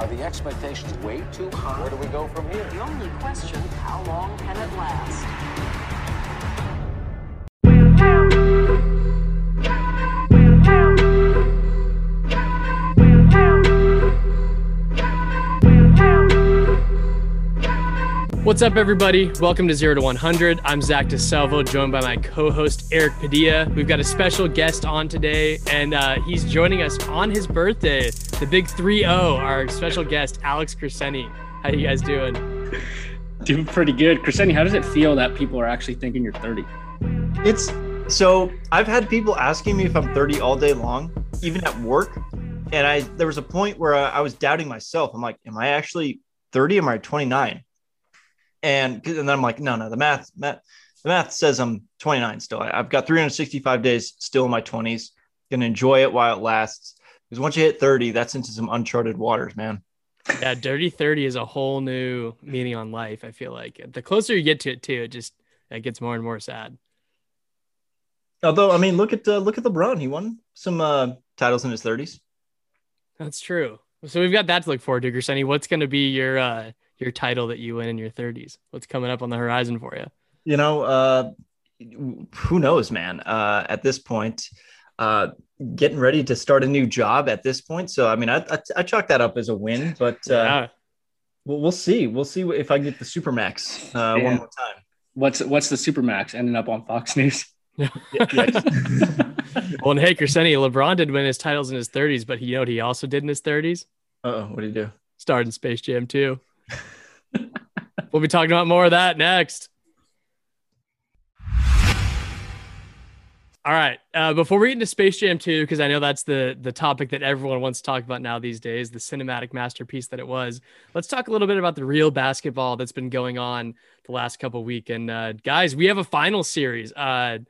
Are the expectations way too high? Where do we go from here? The only question, how long can it last? What's up, everybody? Welcome to Zero to 100. I'm Zach DeSalvo, joined by my co host, Eric Padilla. We've got a special guest on today, and uh, he's joining us on his birthday, the big 3 0, our special guest, Alex Crescenti. How you guys doing? Doing pretty good. Crescenti, how does it feel that people are actually thinking you're 30? It's so I've had people asking me if I'm 30 all day long, even at work. And I there was a point where I, I was doubting myself. I'm like, am I actually 30? Am I 29? And, and then I'm like, no, no, the math, math, the math says I'm 29 still. I, I've got 365 days still in my 20s. Gonna enjoy it while it lasts. Because once you hit 30, that's into some uncharted waters, man. Yeah, Dirty 30 is a whole new meaning on life, I feel like. The closer you get to it, too, it just it gets more and more sad. Although, I mean, look at uh, look at LeBron. He won some uh, titles in his 30s. That's true. So we've got that to look forward to, Crescenti. What's going to be your uh, your title that you win in your 30s? What's coming up on the horizon for you? You know, uh, who knows, man? Uh, at this point, uh, getting ready to start a new job at this point. So, I mean, I, I, I chalk that up as a win, but uh, yeah. we'll, we'll see. We'll see if I get the Supermax uh, Yeah. one more time. What's what's the Supermax ending up on Fox News? Yeah, yeah. Well, and hey, Crescenti, LeBron did win his titles in his 30s, but he you know what he also did in his 30s? Uh-oh, what did he do? Starred in Space Jam 2. We'll be talking about more of that next. All right. Uh, before we get into Space Jam 2, because I know that's the the topic that everyone wants to talk about now these days, the cinematic masterpiece that it was. Let's talk a little bit about the real basketball that's been going on the last couple week. And uh, guys, we have a final series. Uh,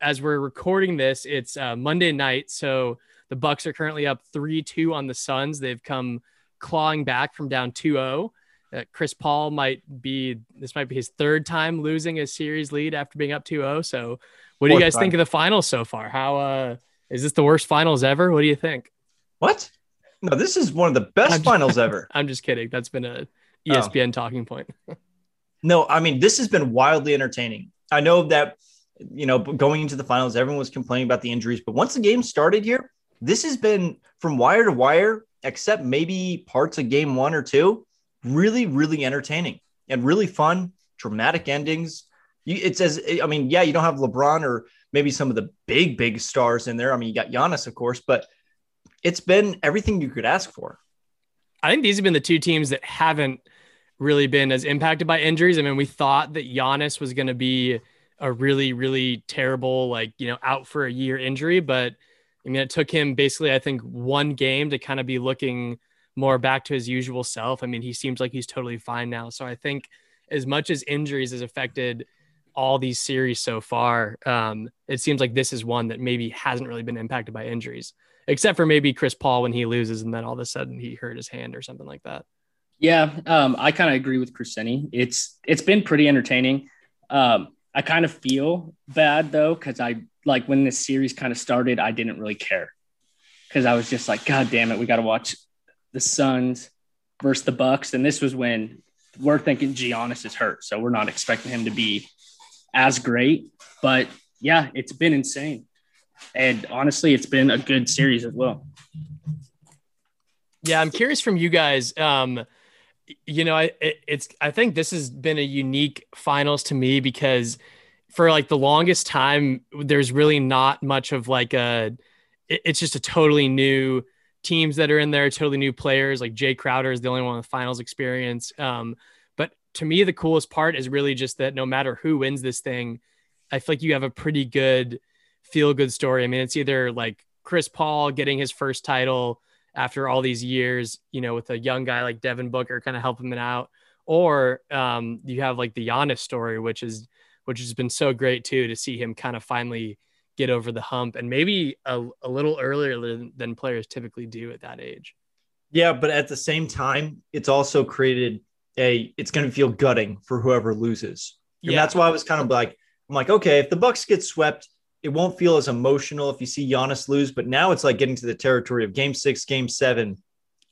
as we're recording this, it's uh, Monday night, so the Bucks are currently up three two on the Suns. They've come clawing back from down 2-0. Uh, Chris Paul might be this might be his third time losing a series lead after being up 2-0. So what do you Fourth guys think of the finals so far? How uh is this the worst finals ever? What do you think? What? No, this is one of the best I'm- finals ever. I'm just kidding. That's been a E Oh. ESPN talking point. No, I mean, this has been wildly entertaining. I know that, you know, going into the finals, everyone was complaining about the injuries, but once the game started here, this has been from wire to wire, except maybe parts of game one or two, really, really entertaining and really fun, dramatic endings. You, it's as, I mean, yeah, you don't have LeBron or maybe some of the big, big stars in there. I mean, you got Giannis, of course, but it's been everything you could ask for. I think these have been the two teams that haven't really been as impacted by injuries. I mean, we thought that Giannis was going to be a really, really terrible, like, you know, out for a year injury. But I mean, it took him basically, I think, one game to kind of be looking more back to his usual self. I mean, he seems like he's totally fine now. So I think as much as injuries has affected all these series so far, um, it seems like this is one that maybe hasn't really been impacted by injuries, except for maybe Chris Paul when he loses and then all of a sudden he hurt his hand or something like that. Yeah, um, I kind of agree with Crescenti. It's it's been pretty entertaining. Um, I kind of feel bad though because I like when this series kind of started, I didn't really care because I was just like, God damn it, we got to watch the Suns versus the Bucks, and this was when we're thinking Giannis is hurt, so we're not expecting him to be as great. But yeah, it's been insane, and honestly, it's been a good series as well. Yeah, I'm curious from you guys. Um, you know, I it, it's I think this has been a unique finals to me because for like the longest time, there's really not much of like a. it- It's just a totally new teams that are in there, totally new players. Like Jae Crowder is the only one with finals experience. Um, but to me, the coolest part is really just that no matter who wins this thing, I feel like you have a pretty good feel good story. I mean, it's either like Chris Paul getting his first title after all these years, you know, with a young guy like Devin Booker kind of helping him out, or um, you have like the Giannis story, which is which has been so great too to see him kind of finally get over the hump and maybe a, a little earlier than, than players typically do at that age. Yeah, but at the same time, it's also created a it's going to feel gutting for whoever loses. And Yeah. that's why I was kind of like I'm like, okay, if the Bucks get swept, it won't feel as emotional if you see Giannis lose, but now it's like getting to the territory of game 6, game 7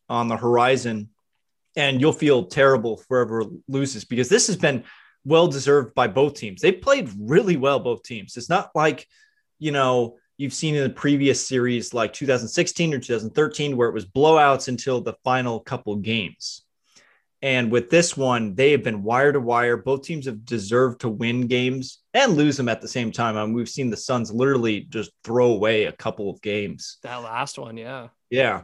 on the horizon, and you'll feel terrible for whoever loses because this has been well deserved by both teams. They played really well, both teams. It's not like, you know, you've seen in the previous series like 2016 or 2013 where it was blowouts until the final couple games. And with this one, they have been wire to wire. Both teams have deserved to win games and lose them at the same time. I mean, we've seen the Suns literally just throw away a couple of games. That last one, yeah. Yeah.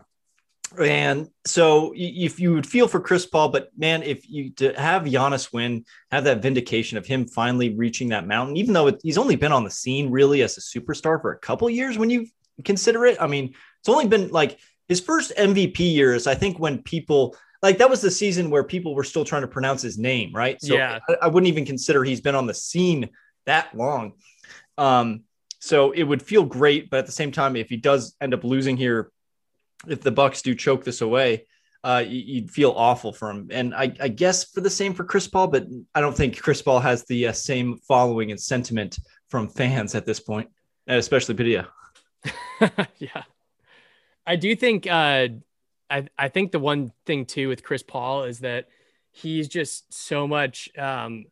And so if you would feel for Chris Paul, but man, if you to have Giannis win, have that vindication of him finally reaching that mountain, even though it, he's only been on the scene really as a superstar for a couple years when you consider it. I mean, it's only been like his first MVP years, I think when people like that was the season where people were still trying to pronounce his name, right? So yeah. I, I wouldn't even consider he's been on the scene that long. Um, so it would feel great, but at the same time, if he does end up losing here, if the Bucks do choke this away, uh, you'd feel awful for him. And I, I, guess for the same for Chris Paul, but I don't think Chris Paul has the uh, same following and sentiment from fans at this point, especially Padilla. yeah, I do think uh, I, I think the one thing too with Chris Paul is that he's just so much um,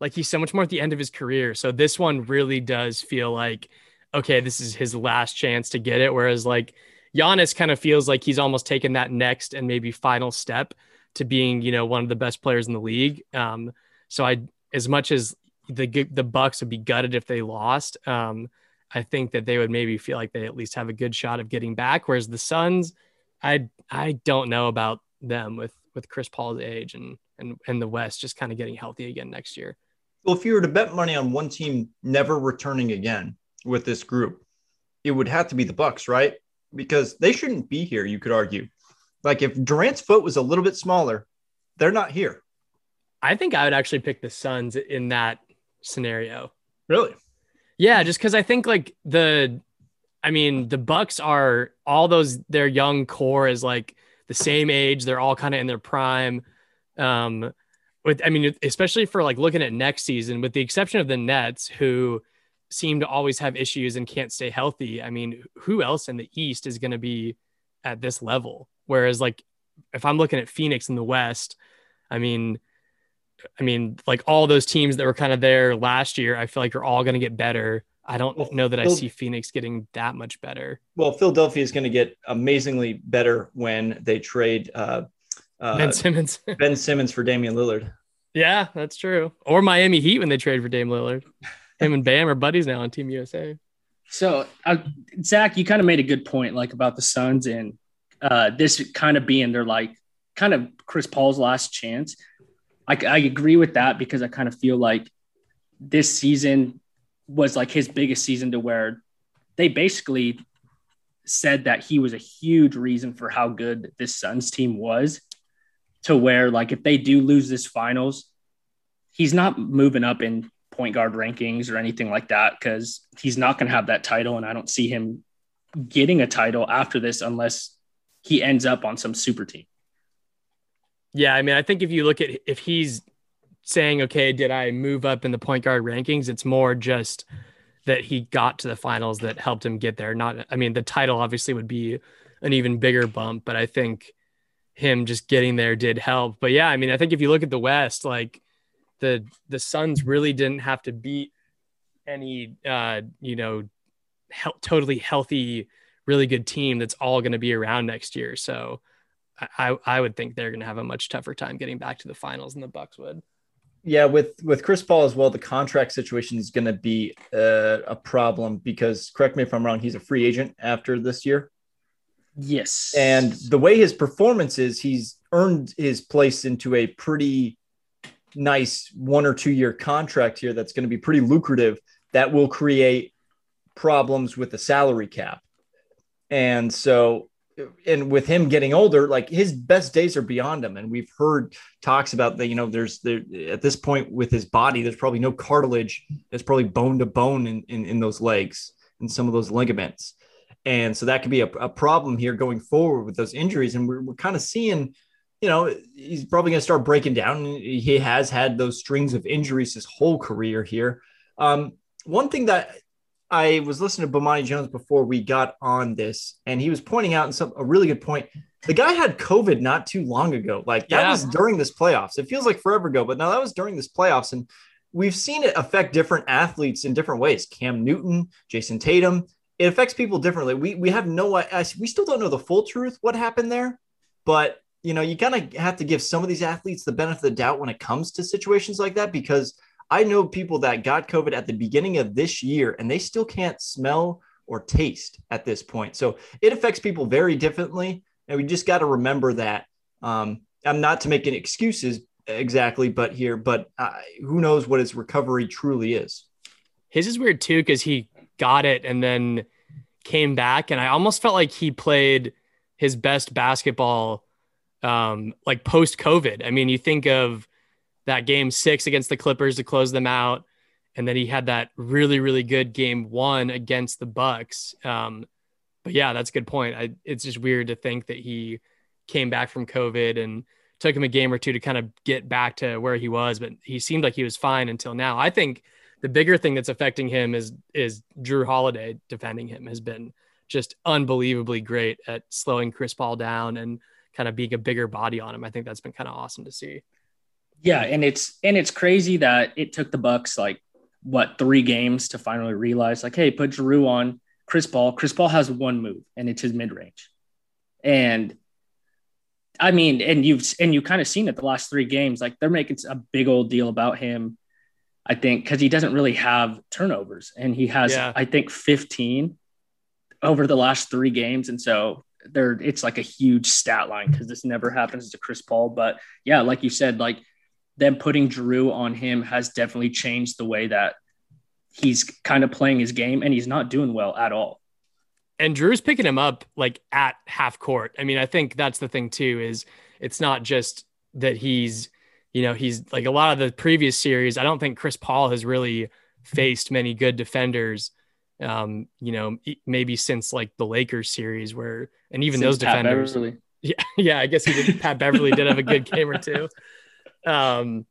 like he's so much more at the end of his career. So this one really does feel like okay, this is his last chance to get it. Whereas like Giannis kind of feels like he's almost taken that next and maybe final step to being you know one of the best players in the league. Um, so I as much as the the Bucks would be gutted if they lost. Um, I think that they would maybe feel like they at least have a good shot of getting back. Whereas the Suns, I I don't know about them with with Chris Paul's age and and and the West just kind of getting healthy again next year. Well, if you were to bet money on one team never returning again with this group, it would have to be the Bucks, right? Because they shouldn't be here. You could argue, like if Durant's foot was a little bit smaller, they're not here. I think I would actually pick the Suns in that scenario. Really? Yeah, just because I think like the I mean, the Bucks are all those their young core is like the same age. They're all kind of in their prime. Um, with I mean, especially for like looking at next season, with the exception of the Nets, who seem to always have issues and can't stay healthy. I mean, who else in the East is going to be at this level? Whereas, like, if I'm looking at Phoenix in the West, I mean, I mean, like all those teams that were kind of there last year, I feel like are all going to get better. I don't well, know that I see Phoenix getting that much better. Well, Philadelphia is going to get amazingly better when they trade uh, uh, Ben Simmons. ben Simmons for Damian Lillard. Yeah, that's true. Or Miami Heat when they trade for Dame Lillard. Him and Bam are buddies now on Team USA. So, uh, Zach, you kind of made a good point, like about the Suns and uh, this kind of being their like kind of Chris Paul's last chance. I, I agree with that because I kind of feel like this season was like his biggest season to where they basically said that he was a huge reason for how good this Suns team was to where like if they do lose this finals, he's not moving up in point guard rankings or anything like that because he's not going to have that title and I don't see him getting a title after this unless he ends up on some super team. Yeah, I mean, I think if you look at if he's saying, okay, did I move up in the point guard rankings? It's more just that he got to the finals that helped him get there. Not, I mean, the title obviously would be an even bigger bump, but I think him just getting there did help. But yeah, I mean, I think if you look at the West, like the the Suns really didn't have to beat any, uh, you know, he- totally healthy, really good team that's all going to be around next year. So I I would think they're going to have a much tougher time getting back to the finals than the Bucks would yeah, with with Chris Paul as well, the contract situation is going to be uh, a problem because correct me if I'm wrong, he's a free agent after this year. Yes, and the way his performance is, he's earned his place into a pretty nice one or two year contract here. That's going to be pretty lucrative. That will create problems with the salary cap, and so and with him getting older, like his best days are beyond him. And we've heard talks about that, you know, there's there at this point with his body, there's probably no cartilage. There's probably bone to bone in, in, in those legs and some of those ligaments. And so that could be a, a problem here going forward with those injuries. And we're, we're kind of seeing, you know, he's probably going to start breaking down. He has had those strings of injuries his whole career here. Um, one thing that I was listening to Bomani Jones before we got on this, and he was pointing out some a really good point. The guy had COVID not too long ago. Like that Yeah. was during this playoffs. It feels like forever ago, but now that was during this playoffs. And we've seen it affect different athletes in different ways. Cam Newton, Jayson Tatum. It affects people differently. We we have no I- we still don't know the full truth what happened there, but you know, you kind of have to give some of these athletes the benefit of the doubt when it comes to situations like that because I know people that got COVID at the beginning of this year and they still can't smell or taste at this point. So it affects people very differently. And we just got to remember that. Um, I'm not to make any excuses exactly, but here, but uh, who knows what his recovery truly is. His is weird too because he got it and then came back, and I almost felt like he played his best basketball, um, like post COVID. I mean, you think of that game six against the Clippers to close them out, and then he had that really really good game one against the Bucks. Um, but yeah, that's a good point. I, it's just weird to think that he came back from COVID and took him a game or two to kind of get back to where he was, but he seemed like he was fine until now. I think the bigger thing that's affecting him is is Jrue Holiday defending him has been just unbelievably great at slowing Chris Paul down and kind of being a bigger body on him. I think that's been kind of awesome to see. Yeah, and it's and it's crazy that it took the Bucks like what three games to finally realize like, hey, put Jrue on Chris Paul. Chris Paul has one move, and it's his mid range. And I mean, and you've and you kind of seen it the last three games. Like they're making a big old deal about him. I think because he doesn't really have turnovers, and he has Yeah. I think 15 over the last three games, and so there it's like a huge stat line because this never happens to Chris Paul. But yeah, like you said, like them putting Jrue on him has definitely changed the way that he's kind of playing his game, and he's not doing well at all. and Jrue's picking him up like at half court. I mean, I think that's the thing too is it's not just that he's, you know, he's like a lot of the previous series. I don't think Chris Paul has really faced many good defenders. Um, you know, maybe since like the Lakers series where, and even those Since Pat defenders, Beverley. yeah, yeah, I guess he did. Pat Beverley did have a good game or two. Um,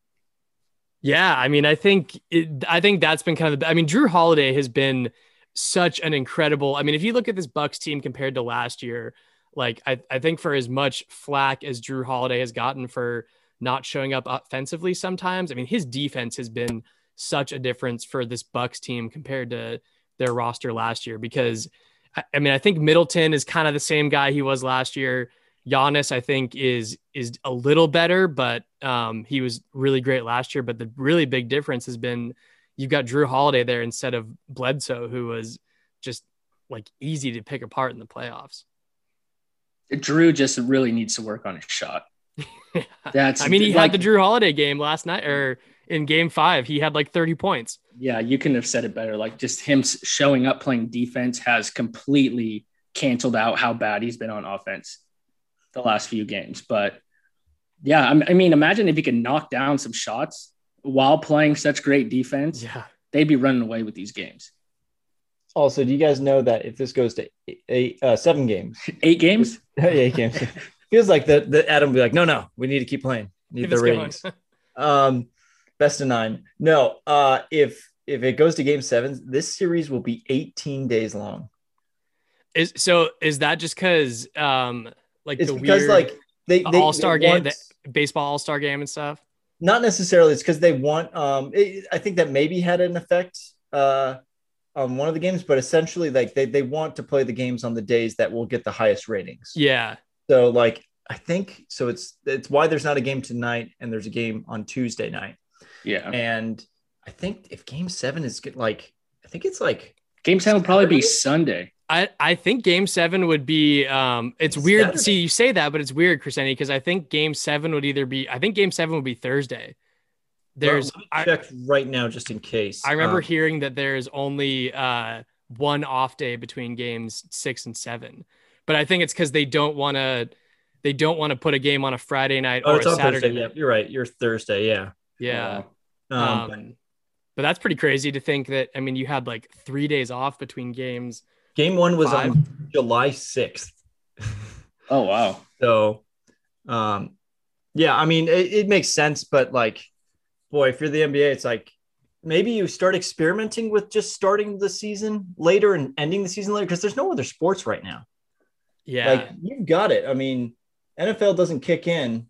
yeah, I mean, I think it, I think that's been kind of the. I mean, Jrue Holiday has been such an incredible. I mean, if you look at this Bucks team compared to last year, like I, I think for as much flack as Jrue Holiday has gotten for not showing up offensively sometimes, I mean, his defense has been such a difference for this Bucks team compared to their roster last year because I, mean, I think Middleton is kind of the same guy he was last year. Giannis, I think, is is a little better, but um, he was really great last year. But the really big difference has been you've got Jrue Holiday there instead of Bledsoe, who was just like easy to pick apart in the playoffs. Jrue just really needs to work on his shot. That's I mean, he like, had the Jrue Holiday game last night or in game five, he had like 30 points. yeah, you couldn't have said it better. Like just him showing up playing defense has completely canceled out how bad he's been on offense the last few games. But yeah, I I mean, imagine if he could knock down some shots while playing such great defense, Yeah. they'd be running away with these games. Also, do you guys know that if this goes to eight, uh, seven games, Eight games? eight games, feels like the, the Adam will be like, no, no, we need to keep playing. Need Keep the us going. ratings. Um, best of nine. No, uh, if if it goes to game seven, this series will be 18 days long. Is so is that just because um like It's the because weird like they, they all-star they game, want- the baseball all-star game and stuff? not necessarily. It's because they want. Um, it, I think that maybe had an effect uh, on one of the games, but essentially, like they they want to play the games on the days that will get the highest ratings. Yeah. So, like, I think so. It's it's why there's not a game tonight and there's a game on Tuesday night. Yeah. And I think if Game Seven is good, like, I think it's like Game seven will probably be Sunday. I, I think game seven would be um it's weird Saturday. see you say that but it's weird Crescenti because I think game seven would either be I think game seven would be Thursday there's Well, let I, check right now just in case. I remember Um, hearing that there's only uh one off day between games six and seven but I think it's because they don't want to they don't want to put a game on a Friday night oh, or it's a on Saturday Thursday. Yeah, you're right. You're Thursday. Yeah. yeah Um, um, but that's pretty crazy to think that I mean you had like three days off between games game one was five. on July 6th. oh wow. So, um, yeah, I mean, it, it makes sense, but like, boy, if you're the NBA, it's like maybe you start experimenting with just starting the season later and ending the season later because there's no other sports right now. yeah Like, you've got it. I mean, NFL doesn't kick in.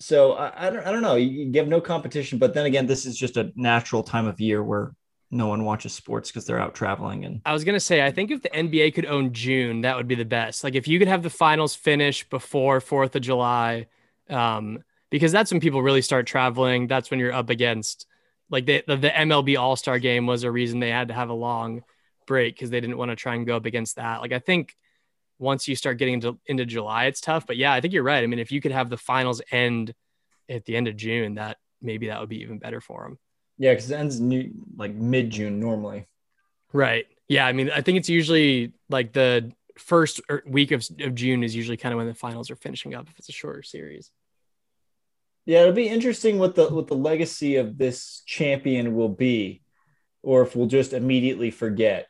So I, I don't I don't know. You, you have no competition, but then again, this is just a natural time of year where no one watches sports because they're out traveling and I was gonna say, I think if the NBA could own June, that would be the best. Like if you could have the finals finish before Fourth of July, um, because that's when people really start traveling. That's when you're up against like the the, the MLB All Star Game was a reason they had to have a long break because they didn't want to try and go up against that. Like I think once you start getting into into July, it's tough. But yeah, I think you're right. I mean, if you could have the finals end at the end of June, that maybe that would be even better for them. yeah, because it ends new, like mid June normally. Right. Yeah. I mean, I think it's usually like the first er- week of, of June is usually kind of when the finals are finishing up if it's a shorter series. Yeah, it'll be interesting what the what the legacy of this champion will be, or if we'll just immediately forget,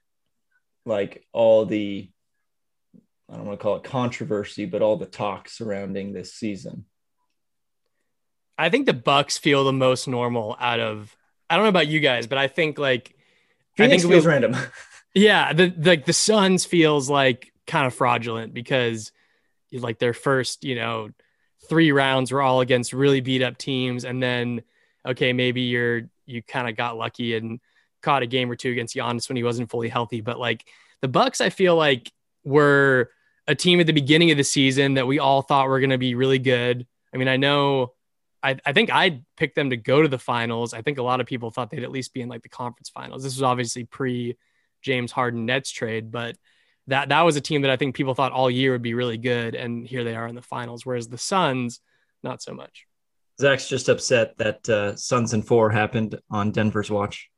like all the, I don't want to call it controversy, but all the talk surrounding this season. I think the Bucks feel the most normal out of. I don't know about you guys, but I think like Phoenix I think it feels we- random. yeah, the like the Suns feels like kind of fraudulent because like their first you know three rounds were all against really beat up teams, and then okay maybe you're you kind of got lucky and caught a game or two against Giannis when he wasn't fully healthy, but like the Bucks, I feel like were a team at the beginning of the season that we all thought were going to be really good. I mean, I know, I, I think I picked them to go to the finals. I think a lot of people thought they'd at least be in like the conference finals. This was obviously pre James Harden Nets trade, but that that was a team that I think people thought all year would be really good, and here they are in the finals. Whereas the Suns, not so much. Zach's just upset that uh, Suns and four happened on Denver's watch.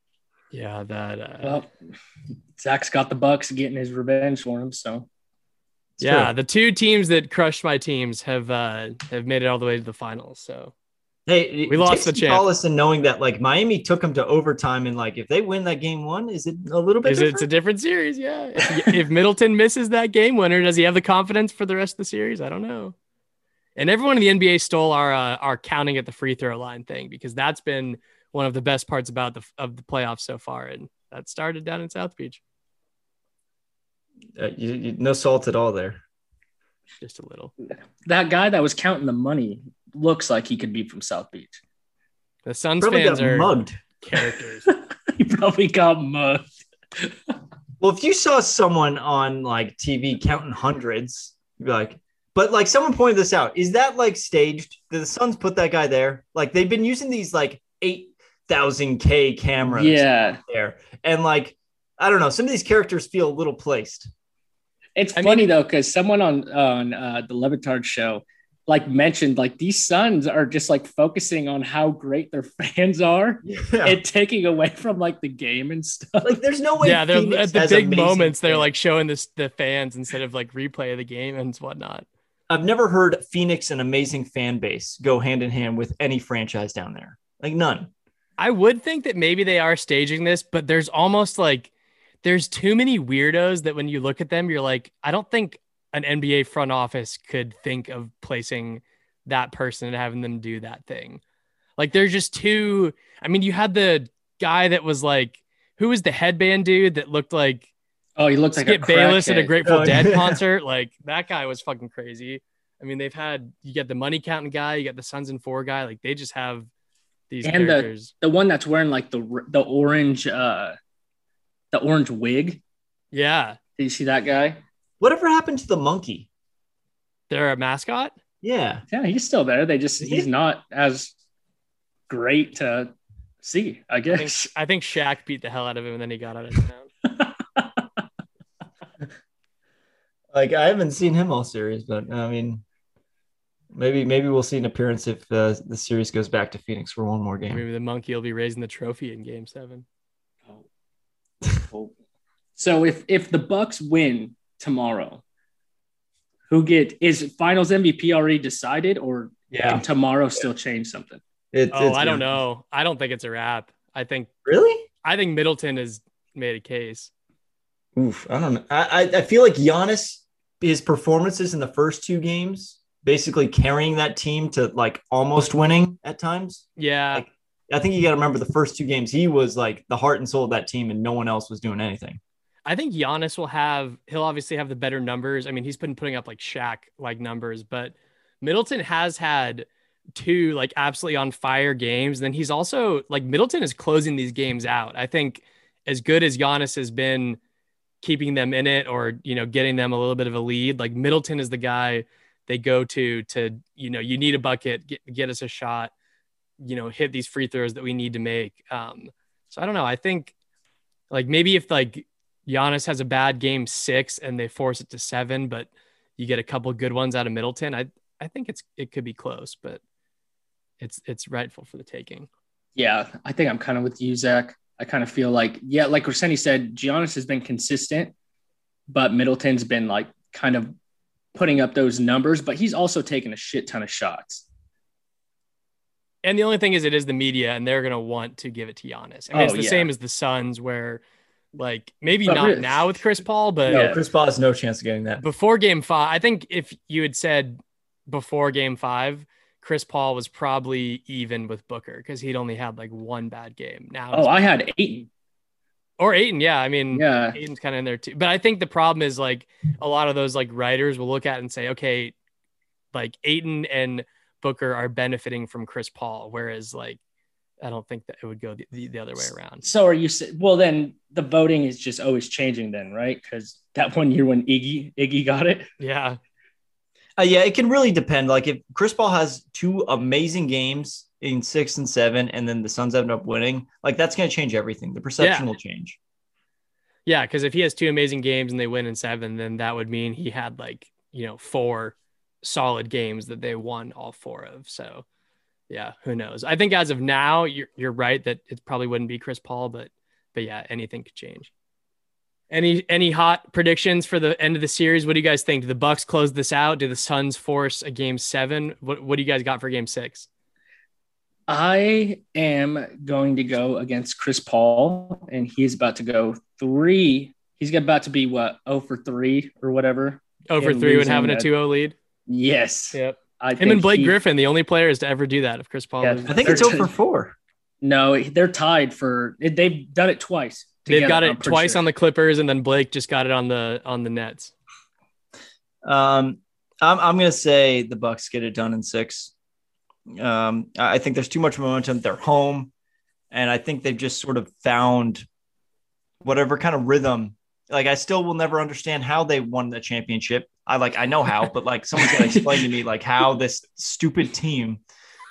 Yeah, that. Uh, Well, Zach's got the Bucks getting his revenge for him. So It's yeah, true. the two teams that crushed my teams have uh, have made it all the way to the finals. So Hey, We lost the chance. In knowing that like Miami took them to overtime, and like if they win that game one, is it a little bit? is it, it's a different series? Yeah. If, if Middleton misses that game winner, does he have the confidence for the rest of the series? I don't know. And everyone in the NBA stole our uh, our counting at the free throw line thing because that's been one of the best parts about the of the playoffs so far, and that started down in South Beach uh, you, you, no salt at all there. just a little. that guy that was counting the money looks like he could be from South Beach. The Suns Probably fans got are mugged. characters. he probably got mugged. Well, if you saw someone on like TV counting hundreds, you'd be like, but like someone pointed this out. Is that like staged? Did the Suns put that guy there? Like they've been using these like eight thousand K cameras Yeah, there, and like I don't know, some of these characters feel a little placed. it's I funny mean- though because someone on on uh, the Le Batard show like mentioned like these Suns are just like focusing on how great their fans are Yeah. and taking away from like the game and stuff. like there's no way. yeah, they're Phoenix at the big amazing moments. They're like showing this the fans instead of like replay of the game and whatnot. I've never heard Phoenix an amazing fan base go hand in hand with any franchise down there. Like none. I would think that maybe they are staging this, but there's almost like there's too many weirdos that when you look at them, you're like, I don't think an NBA front office could think of placing that person and having them do that thing. Like they're just too. I mean, you had the guy that was like, who was the headband dude that looked like Oh, he looks like Skip a Bayless at a. Grateful Oh, Dead yeah. concert. Like that guy was fucking crazy. I mean, they've had you get the money counting guy, you got the Suns and Four guy. Like they just have these And the- the one that's wearing like the the orange uh the orange wig. yeah, Did you see that guy? Whatever happened to the monkey? they're a mascot. Yeah. Yeah, he's still there. They just he's not as great to see, I I think guess. I think Shaq beat the hell out of him, and then he got out of town. Like I haven't seen him all series, but I mean, maybe maybe we'll see an appearance if uh, the series goes back to Phoenix for one more game. Maybe the monkey will be raising the trophy in Game Seven. So if if the Bucks win tomorrow, who get is Finals MVP already decided, or Yeah. can tomorrow still change something? It, Oh, it's I don't know. I don't think it's a wrap. I think Really? I think Middleton has made a case. Oof. I don't know. I I, I feel like Giannis, his performances in the first two games, basically carrying that team to like almost winning at times. Yeah, Like, I think you got to remember the first two games, he was like the heart and soul of that team, and no one else was doing anything. I think Giannis will have he'll obviously have the better numbers. I mean, he's been putting up like Shaq like numbers, but Middleton has had two like absolutely on fire games. Then he's also like Middleton is closing these games out. I think as good as Giannis has been keeping them in it or you know getting them a little bit of a lead, like Middleton is the guy they go to to you know you need a bucket, get, get us a shot, you know hit these free throws that we need to make. Um, so I don't know. I think like maybe if like Giannis has a bad game six and they force it to seven, but you get a couple good ones out of Middleton. I I think it's it could be close, but it's it's rightful for the taking. Yeah, I think I'm kind of with you, Zach. I kind of feel like, yeah, like Rossini said, Giannis has been consistent, but Middleton's been like kind of putting up those numbers, but he's also taken a shit ton of shots. And the only thing is, it is the media, and they're gonna want to give it to Giannis. I mean, Oh, it's the yeah. same as the Suns, where like maybe But not really- now with Chris Paul, but No, Chris Paul has no chance of getting that. before Game Five, I think if you had said before Game Five, Chris Paul was probably even with Booker because he'd only had like one bad game. Now, Oh, I had eight. or Ayton, yeah. I mean, Yeah. Ayton's kind of in there too. But I think the problem is like a lot of those like writers will look at and say, okay, like Ayton and Booker are benefiting from Chris Paul, whereas like I don't think that it would go the, the, the other way around. So are you? Well, then the voting is just always changing, then, right? Because that one year when Iggy Iggy got it, Yeah, Uh, yeah, it can really depend. Like if Chris Paul has two amazing games in six and seven, and then the Suns end up winning, like that's going to change everything. The perception Yeah. will change. yeah, because if he has two amazing games and they win in seven, then that would mean he had like you know four solid games that they won all four of. So yeah, who knows? I think as of now, you're you're right that it probably wouldn't be Chris Paul, but but yeah, anything could change. Any any hot predictions for the end of the series? What do you guys think? Do the Bucks close this out? Do the Suns force a game seven? What what do you guys got for game six? I am going to go against Chris Paul, and he's about to go three. He's about to be what, 0 for three or whatever. Oh for And three when having a that- 2-0 lead. Yes. Yep. I Him think and Blake he- Griffin, the only players to ever do that. If Chris Paul Yeah. I think it's over t- for four. No, they're tied for. They've done it twice. They've together, got I'm it twice sure. on the Clippers, and then Blake just got it on the on the Nets. Um, I'm I'm going to say the Bucks get it done in six. Um, I I think there's too much momentum. They're home, and I think they've just sort of found whatever kind of rhythm. Like I still will never understand how they won the championship. I like I know how, but like someone's gonna explain to me like how this stupid team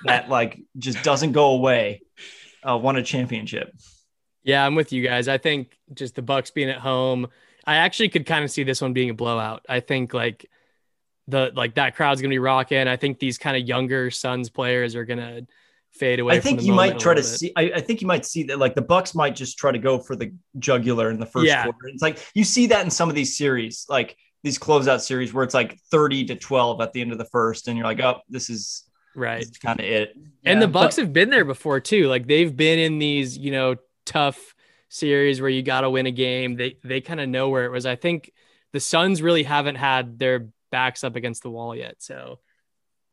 that like just doesn't go away uh, won a championship. Yeah, I'm with you guys. I think just the Bucks being at home, I actually could kind of see this one being a blowout. I think like the like that crowd's gonna be rocking. I think these kind of younger Suns players are gonna fade away. I think you might try to bit. see. I, I think you might see that like the Bucks might just try to go for the jugular in the first Yeah. quarter. It's like you see that in some of these series, like these closeout series where it's like thirty to twelve at the end of the first, and you're like, oh, this is right. It's kind of it. and the Bucks but- have been there before too. Like they've been in these, you know, tough series where you got to win a game. They they kind of know where it was. I think the Suns really haven't had their backs up against the wall yet. So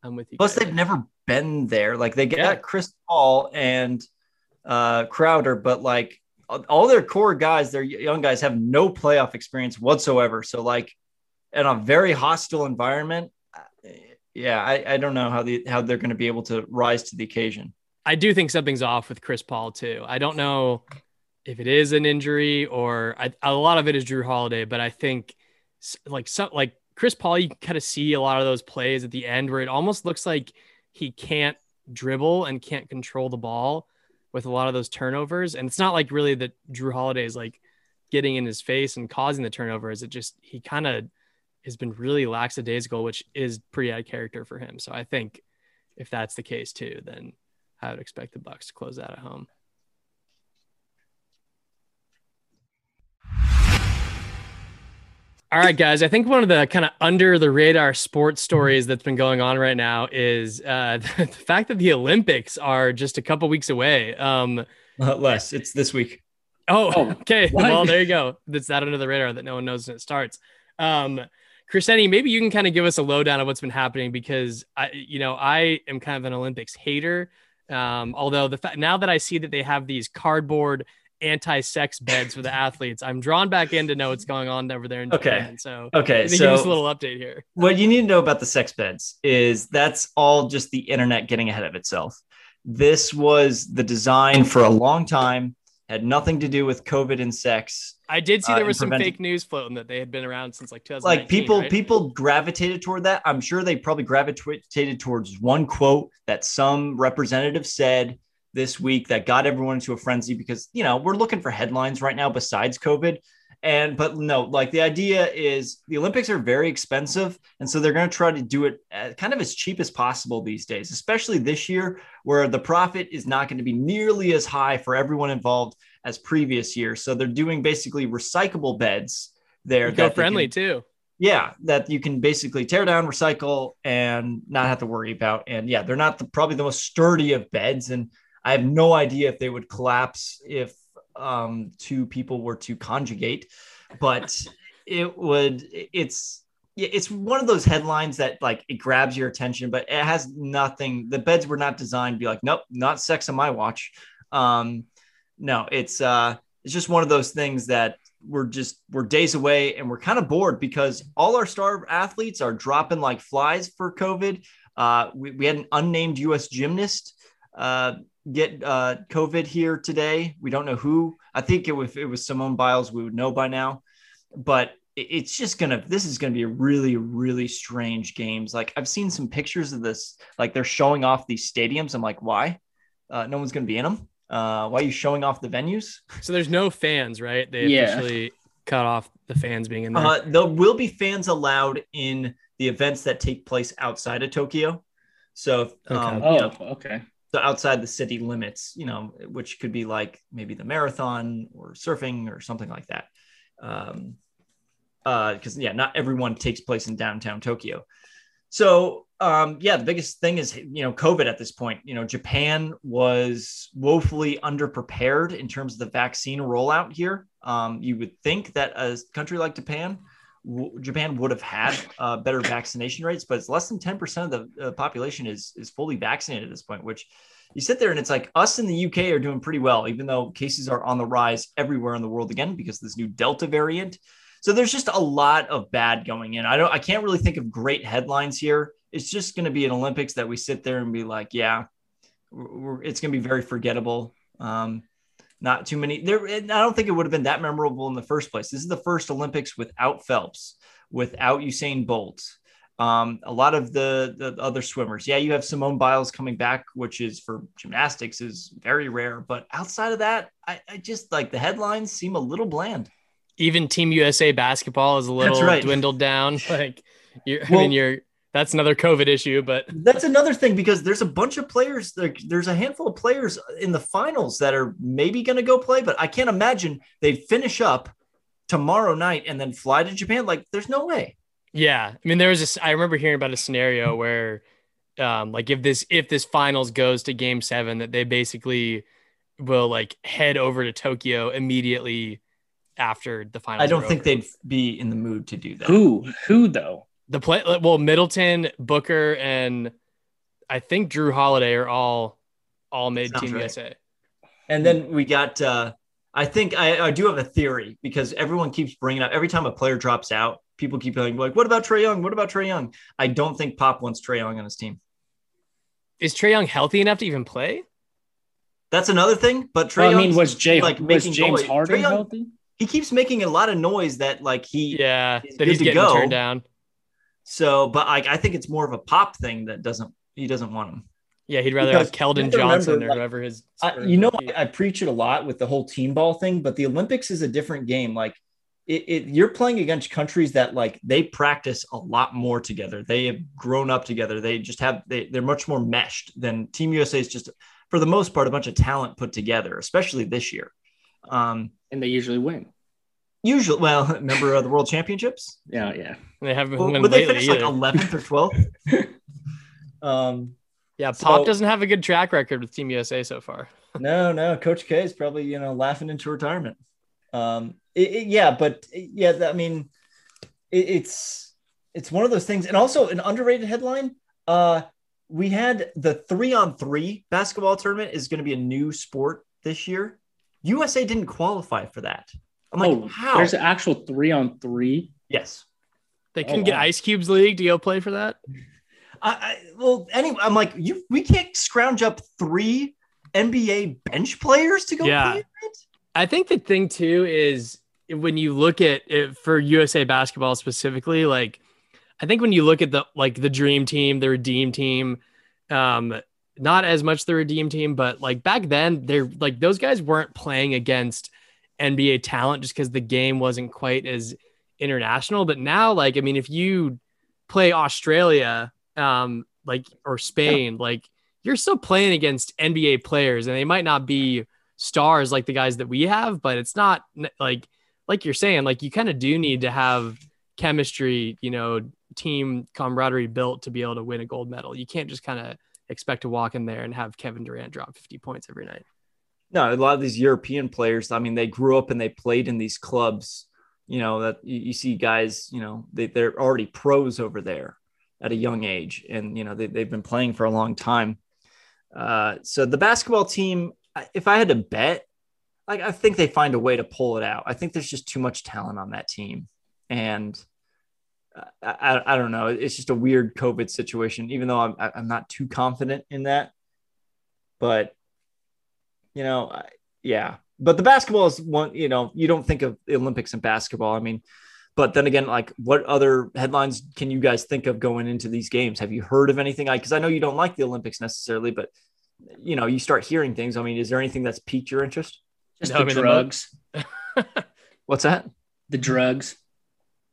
I'm with you. Plus, guys. they've never been there. Like they got Yeah. Chris Paul and uh, Crowder, but like all their core guys, their young guys, have no playoff experience whatsoever. So like in a very hostile environment. Yeah, I, I don't know how the how they're going to be able to rise to the occasion. I do think something's off with Chris Paul too. I don't know if it is an injury or I, a lot of it is Jrue Holiday, but I think like some like Chris Paul, you kind of see a lot of those plays at the end where it almost looks like he can't dribble and can't control the ball with a lot of those turnovers. And it's not like really that Jrue Holiday is like getting in his face and causing the turnovers. It just he kind of has been really lackadaisical, which is pretty out of character for him. So I think if that's the case too, then I would expect the Bucks to close out at home. All right, guys. I think one of the kind of under the radar sports stories that's been going on right now is uh, the fact that the Olympics are just a couple weeks away. Um, Uh, less. It's this week. Oh, Oh, okay. what? Well, there you go. That's that under the radar that no one knows when it starts. Um, Crescenti, maybe you can kind of give us a lowdown of what's been happening because I, you know, I am kind of an Olympics hater. Um, although the fact now that I see that they have these cardboard anti-sex beds for the athletes. I'm drawn back in to know what's going on over there in Okay. Japan. So Okay, let me give us a so little update here. what you need to know about the sex beds is that's all just the internet getting ahead of itself. This was the design for a long time, had nothing to do with COVID and sex. I did see Uh, there was some fake news floating that they had been around since like 2019. Like people, right? people gravitated toward that. I'm sure they probably gravitated towards one quote that some representative said this week that got everyone into a frenzy because you know we're looking for headlines right now besides COVID. And but no, like the idea is the Olympics are very expensive, and so they're going to try to do it uh, kind of as cheap as possible these days, especially this year where the profit is not going to be nearly as high for everyone involved as previous years. So they're doing basically recyclable beds there. eco-friendly can- too. yeah, that you can basically tear down, recycle, and not have to worry about. And yeah, they're not the, probably the most sturdy of beds, and I have no idea if they would collapse if um, two people were to conjugate, but it would. It's it's one of those headlines that like it grabs your attention, but it has nothing. The beds were not designed to be like, nope, not sex on my watch. Um, no, it's uh, it's just one of those things that we're just we're days away and we're kind of bored because all our star athletes are dropping like flies for COVID. Uh, we, we had an unnamed U.S. gymnast uh, get uh, COVID here today. We don't know who. I think it was, if it was Simone Biles, we would know by now. But it's just gonna. This is gonna be a really, really strange games. Like I've seen some pictures of this. Like they're showing off these stadiums. I'm like, why? Uh, no one's gonna be in them. Uh, why are you showing off the venues? So there's no fans, right? They Yeah. officially cut off the fans being in there. Uh, there will be fans allowed in the events that take place outside of Tokyo. So, um, Okay. you Oh, know, okay. So outside the city limits, you know, which could be like maybe the marathon or surfing or something like that. Um, because yeah, not everyone takes place in downtown Tokyo. So um, yeah, the biggest thing is you know COVID at this point. You know, Japan was woefully underprepared in terms of the vaccine rollout here. Um, you would think that a country like Japan, Japan would have had uh, better vaccination rates, but it's less than ten percent of the uh, population is is fully vaccinated at this point. Which you sit there and it's like us in the UK are doing pretty well, even though cases are on the rise everywhere in the world again because of this new Delta variant. So there's just a lot of bad going in. I don't I can't really think of great headlines here. It's just going to be an Olympics that we sit there and be like, yeah, it's going to be very forgettable. Um, not too many there. I don't think it would have been that memorable in the first place. This is the first Olympics without Phelps, without Usain Bolt. Um, a lot of the, the other swimmers. Yeah, you have Simone Biles coming back, which is for gymnastics is very rare. But outside of that, I, I just like the headlines seem a little bland. Even Team USA basketball is a little right. dwindled down. Like, you, I Well- mean, you're that's another COVID issue, but That's another thing because there's a bunch of players. Like, there's a handful of players in the finals that are maybe going to go play, but I can't imagine they'd finish up tomorrow night and then fly to Japan. Like, there's no way. Yeah, I mean, there was this. I remember hearing about a scenario where, um, like if this if this finals goes to Game Seven, that they basically will like head over to Tokyo immediately after the finals. I don't think over. they'd be in the mood to do that. Who? Who though? The play. Well, Middleton, Booker, and I think Jrue Holiday are all all made Sounds Team right. USA. And then we got, uh, I think I, I do have a theory because everyone keeps bringing up every time a player drops out, people keep going like, what about Trae Young? What about Trae Young? I don't think Pop wants Trae Young on his team. Is Trae Young healthy enough to even play? That's another thing. But Trae Well, I mean, was Jay like, was making James noise. Harden Young- healthy? he keeps making a lot of noise that like he Yeah, that he's getting go. turned down. So, but I, I think it's more of a pop thing that doesn't he doesn't want him. Yeah, he'd rather Because have Keldon have Johnson remember, or like, whoever his. I, you know, I, I preach it a lot with the whole team ball thing, but the Olympics is a different game. Like it, it, you're playing against countries that like they practice a lot more together. They have grown up together. They just have they, they're much more meshed than Team USA is just for the most part a bunch of talent put together, especially this year. Um, And they usually win. Usually, well, remember uh, the World Championships? Yeah, yeah. they haven't Well, won would they lately finish like 11th or 12th? um, yeah, so- Pop doesn't have a good track record with Team USA so far. no, no, Coach K is probably you know laughing into retirement. Um, it, it- yeah, but yeah, I mean, it, it's it's one of those things, and also an underrated headline. Uh, we had the three on three basketball tournament is going to be a new sport this year. USA didn't qualify for that. I'm like, oh, how? there's an actual three on three. yes. They couldn't Oh, get wow. Ice Cube's league to go play for that. I, I well, anyway, I'm like, you we can't scrounge up three NBA bench players to go Yeah. play it. I think the thing too is when you look at it for USA basketball specifically, like I think when you look at the like the dream team, the redeem team, um, not as much the redeem team, but like back then, they're like those guys weren't playing against NBA talent just because the game wasn't quite as international. But now, like, I mean, if you play Australia, um, like or Spain, like you're still playing against NBA players, and they might not be stars like the guys that we have, but it's not like like you're saying, like you kind of do need to have chemistry, you know, team camaraderie built to be able to win a gold medal. You can't just kind of expect to walk in there and have Kevin Durant drop 50 points every night. No, a lot of these European players, I mean, they grew up and they played in these clubs. You know, that you, you see guys, you know, they, they're already pros over there at a young age. And, you know, they, they've been playing for a long time. Uh, so the basketball team, if I had to bet, like, I think they find a way to pull it out. I think there's just too much talent on that team. And uh, I, I, I don't know. It's just a weird COVID situation, even though I'm, I'm not too confident in that. But you know, yeah. But the basketball is one, you know, you don't think of the Olympics and basketball. I mean, but then again, like what other headlines can you guys think of going into these games? Have you heard of anything? I because I know you don't like the Olympics necessarily, but you know, you start hearing things. I mean, is there anything that's piqued your interest? Just No, I the mean, the drugs, What's that? the drugs,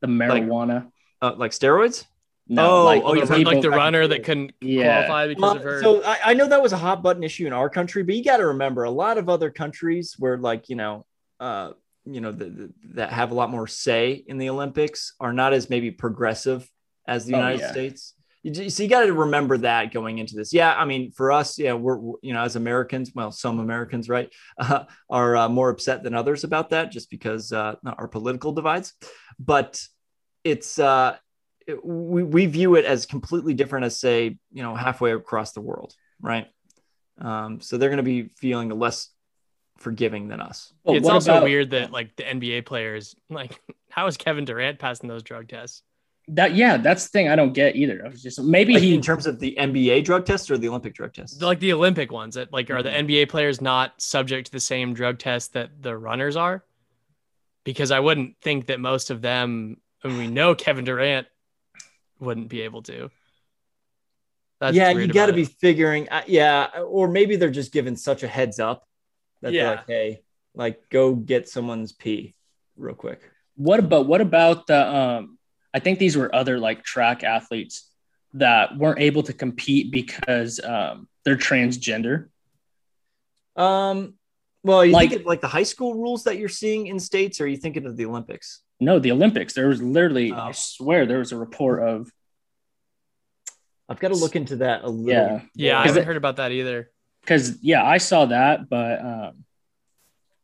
the marijuana. Uh, like steroids? No, oh, like, oh, you're Like, like the runner that forth. couldn't Yeah. qualify because Well, of her. so I, I know that was a hot button issue in our country, but you got to remember a lot of other countries where, like you know, uh, you know, the, the, that have a lot more say in the Olympics are not as maybe progressive as the Oh, United yeah. States. You, so you got to remember that going into this. Yeah, I mean, for us, yeah, we're we're, you know, as Americans, well, some Americans, right, uh, are uh, more upset than others about that, just because uh, our political divides. But it's uh, it- we, we view it as completely different as say you know halfway across the world right um, so they're going to be feeling less forgiving than us But it's also about- weird that like the NBA players, like, how is Kevin Durant passing those drug tests? That yeah, that's the thing I don't get either. I was just maybe Like, he in terms of the nba drug test or the olympic drug test Like the Olympic ones, that like are the Mhm. NBA players not subject to the same drug tests that the runners are? Because I wouldn't think that most of them. I mean, we know Kevin Durant wouldn't be able to. That's yeah you got to be it. figuring uh, yeah or maybe they're just given such a heads up that they're Yeah. like hey like go get someone's pee real quick What about what about the um I think these were other like track athletes that weren't able to compete because um they're transgender. um well you Like- think like the high school rules that you're seeing in states or are you thinking of the olympics No, the Olympics. There was literally, Oh. I swear, there was a report of i've got to look into that a little yeah, Yeah, I haven't it- heard about that either. because yeah, I saw that, but um,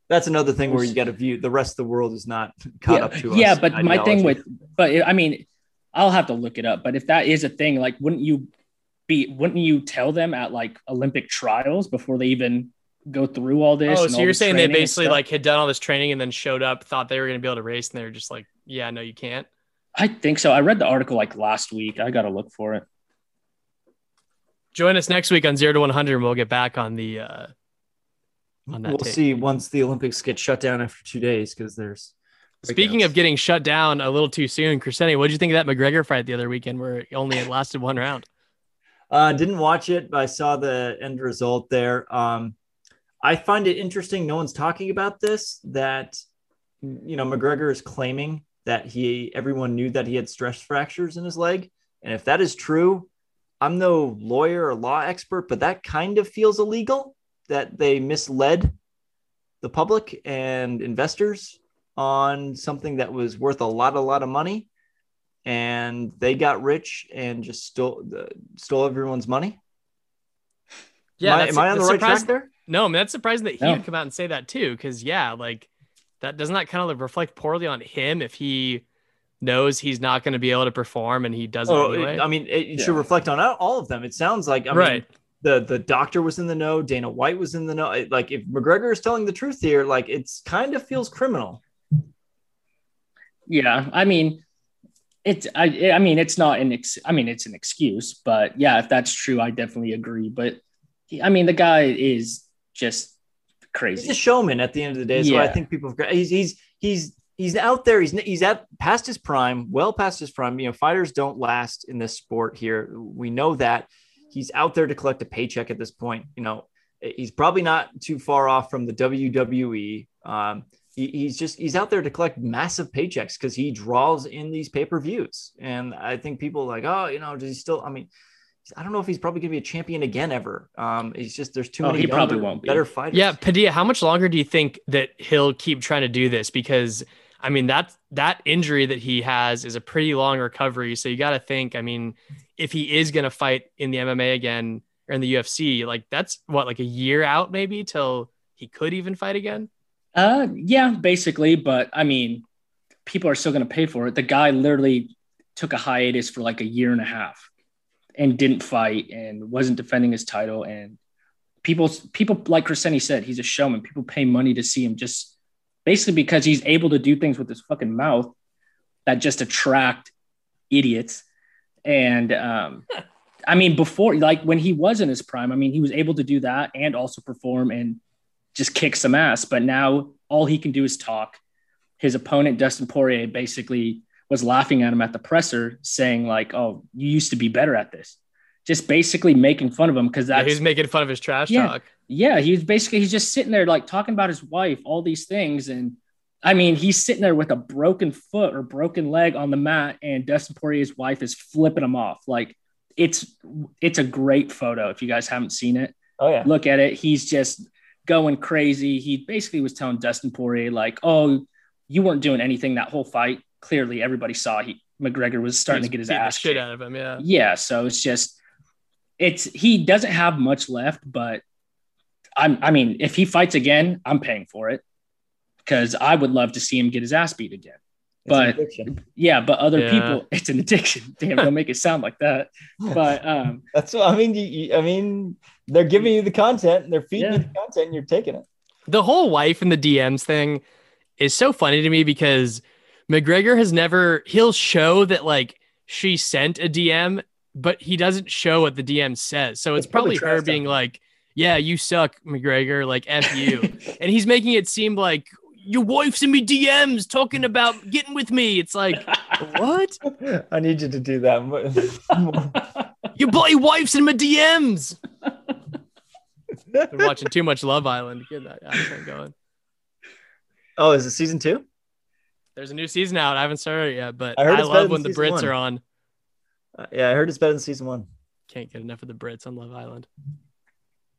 That's another thing where you got to view the rest of the world is not caught yeah, up to us. yeah. in But my thing with, but I mean, I'll have to look it up. But if that is a thing, like, wouldn't you be? Wouldn't you tell them at like Olympic trials before they even go through all this? Oh, and so you're saying they basically like had done all this training and then showed up, thought they were going to be able to race, and they're just like, "Yeah, no, you can't." I think so. I read the article like last week. I got to look for it. Join us next week on Zero to One Hundred, and we'll get back on the uh, on that. we'll tape. see once the Olympics get shut down after two days because there's. Speaking of getting shut down a little too soon, Crescenti, what did you think of that McGregor fight the other weekend where it only lasted one round? Uh, didn't watch it, but I saw the end result there. Um, I find it interesting. No one's talking about this. That you know, McGregor is claiming that he everyone knew that he had stress fractures in his leg, and if that is true, I'm no lawyer or law expert, but that kind of feels illegal. That they misled the public and investors on something that was worth a lot, a lot of money, and they got rich and just stole stole everyone's money. am I, am I on the right track there? No, I mean, that's surprising that he No. would come out and say that too. Because yeah, like that doesn't that kind of like reflect poorly on him if he knows he's not going to be able to perform and he does it Oh, anyway. it- I mean, it, it should reflect on all all of them. It sounds like, I right. mean, the the doctor was in the know. Dana White was in the know. It- Like if McGregor is telling the truth here, like it's kind of feels criminal. Yeah, I mean, it's I I mean it's not an ex, I mean it's an excuse, but yeah, if that's true, I definitely agree. But I mean, the guy is just crazy. He's a showman at the end of the day. So I think people have, he's he's he's he's out there. He's he's at past his prime, well past his prime. You know, fighters don't last in this sport here. We know that. He's out there to collect a paycheck at this point. You know, he's probably not too far off from the WWE. Um, he, he's just he's out there to collect massive paychecks because he draws in these pay per views. And I think people are like, oh, you know, does he still? I mean. I don't know if he's probably going to be a champion again ever. Um, he's just there's too Oh, many he probably younger, won't be. better fighters. Yeah, Padilla, how much longer do you think that he'll keep trying to do this? Because I mean that that injury that he has is a pretty long recovery. So you got to think. I mean, if he is going to fight in the MMA again or in the UFC, like that's what like a year out maybe till he could even fight again. Uh, yeah, basically. But I mean, people are still going to pay for it. The guy literally took a hiatus for like a year and a half and didn't fight and wasn't defending his title. And people, people like Crescenti said, he's a showman. People pay money to see him just basically because he's able to do things with his fucking mouth that just attract idiots. And um, I mean, before like when he was in his prime, I mean, he was able to do that and also perform and just kick some ass. But now all he can do is talk. His opponent, Dustin Poirier, basically was laughing at him at the presser, saying, like, oh, you used to be better at this. Just basically making fun of him because Yeah, he's making fun of his trash Yeah. talk. yeah, he's basically he's just sitting there like talking about his wife, all these things, and I mean he's sitting there with a broken foot or broken leg on the mat, and Dustin Poirier's wife is flipping him off. Like it's it's a great photo if you guys haven't seen it. Oh yeah. Look at it. He's just going crazy. He basically was telling Dustin Poirier like, "Oh, you weren't doing anything that whole fight. Clearly, everybody saw he McGregor was starting He's to get his ass shit out of him. Yeah. Yeah, so it's just it's he doesn't have much left, but I'm I mean, if he fights again, I'm paying for it because I would love to see him get his ass beat again. It's But yeah, but other Yeah. people, it's an addiction. Damn, don't make it sound like that. But um, That's what I mean. You, you- I mean, they're giving you the content, and they're feeding Yeah. you the content, and you're taking it. the whole wife and the DMs thing is so funny to me because McGregor has never he'll show that like she sent a DM, but he doesn't show what the DM says. So it's, It's probably probably, her being like, "Yeah, you suck, McGregor. Like f you," and he's making it seem like your wife's in me DMs talking about getting with me. It's like what? I need you to do that. Your bloody wife's in my DMs. Been watching too much Love Island. Get that going. oh, is it season two? There's a new season out. I haven't started it yet, but I I, heard it's love when the Brits one. are on. Uh, yeah, I heard it's better than season one. Can't get enough of the Brits on Love Island.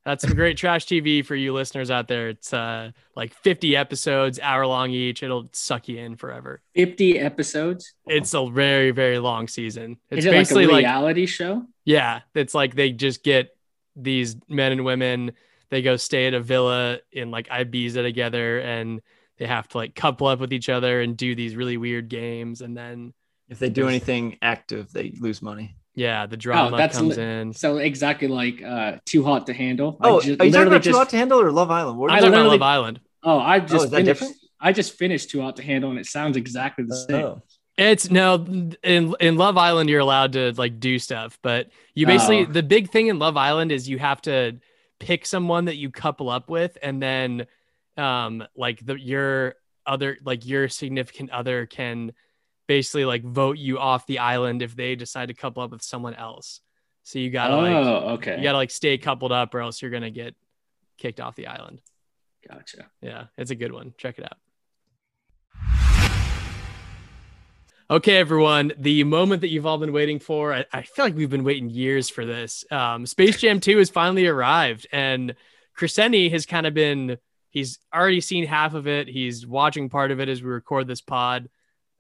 That's some great trash TV for you listeners out there. It's uh like 50 episodes, hour long each. It'll suck you in forever. 50 episodes. It's a very, very long season. It's Is it like basically a like, reality show? yeah, it's like they just get these men and women, they go stay at a villa in like Ibiza together and they have to like couple up with each other and do these really weird games. And then If they do anything active, they lose money. yeah, the drama Oh, that's comes li- in. So exactly like uh, Too Hot to Handle. I Oh, ju- are you talking literally about Too Hot to Handle or Love Island? What I'm are you talking about Love Island. Oh, I just is that finished. different? I just finished Too Hot to Handle, and it sounds exactly the same. Oh. It's no in in Love Island you're allowed to like do stuff, but you basically Oh. the big thing in Love Island is you have to pick someone that you couple up with and then um like the your other like your significant other can basically like vote you off the island if they decide to couple up with someone else. So you got to like oh, okay. you got to like stay coupled up or else you're to get kicked off the island. Gotcha. Yeah, it's a good one. Check it out. Okay, everyone. The moment that you've all been waiting for. I, I feel like we've been waiting years for this. Um, Space Jam 2 has finally arrived, and Crescenti has kind of been, he's already seen half of it. He's watching part of it as we record this pod.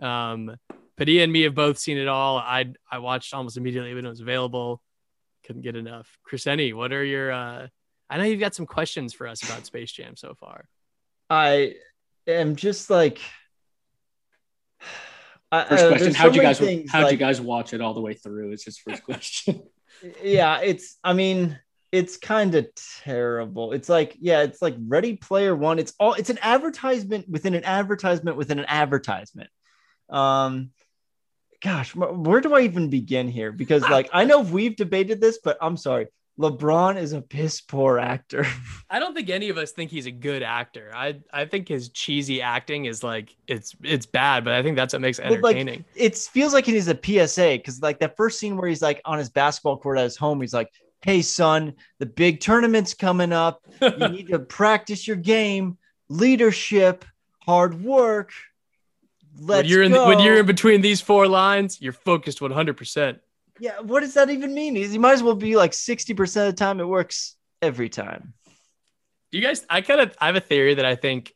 Um, Padilla and me have both seen it all. I I watched almost immediately when it was available. Couldn't get enough. Crescenti, what are your, uh, I know you've got some questions for us about Space Jam so far. I am just like. I- First question: there's How'd you guys How'd you guys watch it all the way through? Is his first question. Yeah, it's. I mean, it's kind of terrible. It's like, yeah, it's like Ready Player One. It's all it's an advertisement within an advertisement within an advertisement. Um, gosh, where do I even begin here? Because like I know we've debated this, but I'm sorry, LeBron is a piss poor actor. I don't think any of us think he's a good actor. I I think his cheesy acting is like it's it's bad, but I think that's what makes it But, like, entertaining. it feels like it is a PSA because like that first scene where he's like on his basketball court at his home, he's like, "Hey son, the big tournament's coming up. You need to practice your game, leadership, hard work. Let's when you're in go." when you're in between these four lines, you're focused 100. percent yeah, what does that even mean? You might as well be like sixty percent of the time. It works every time. Do you guys? I kind of I have a theory that I think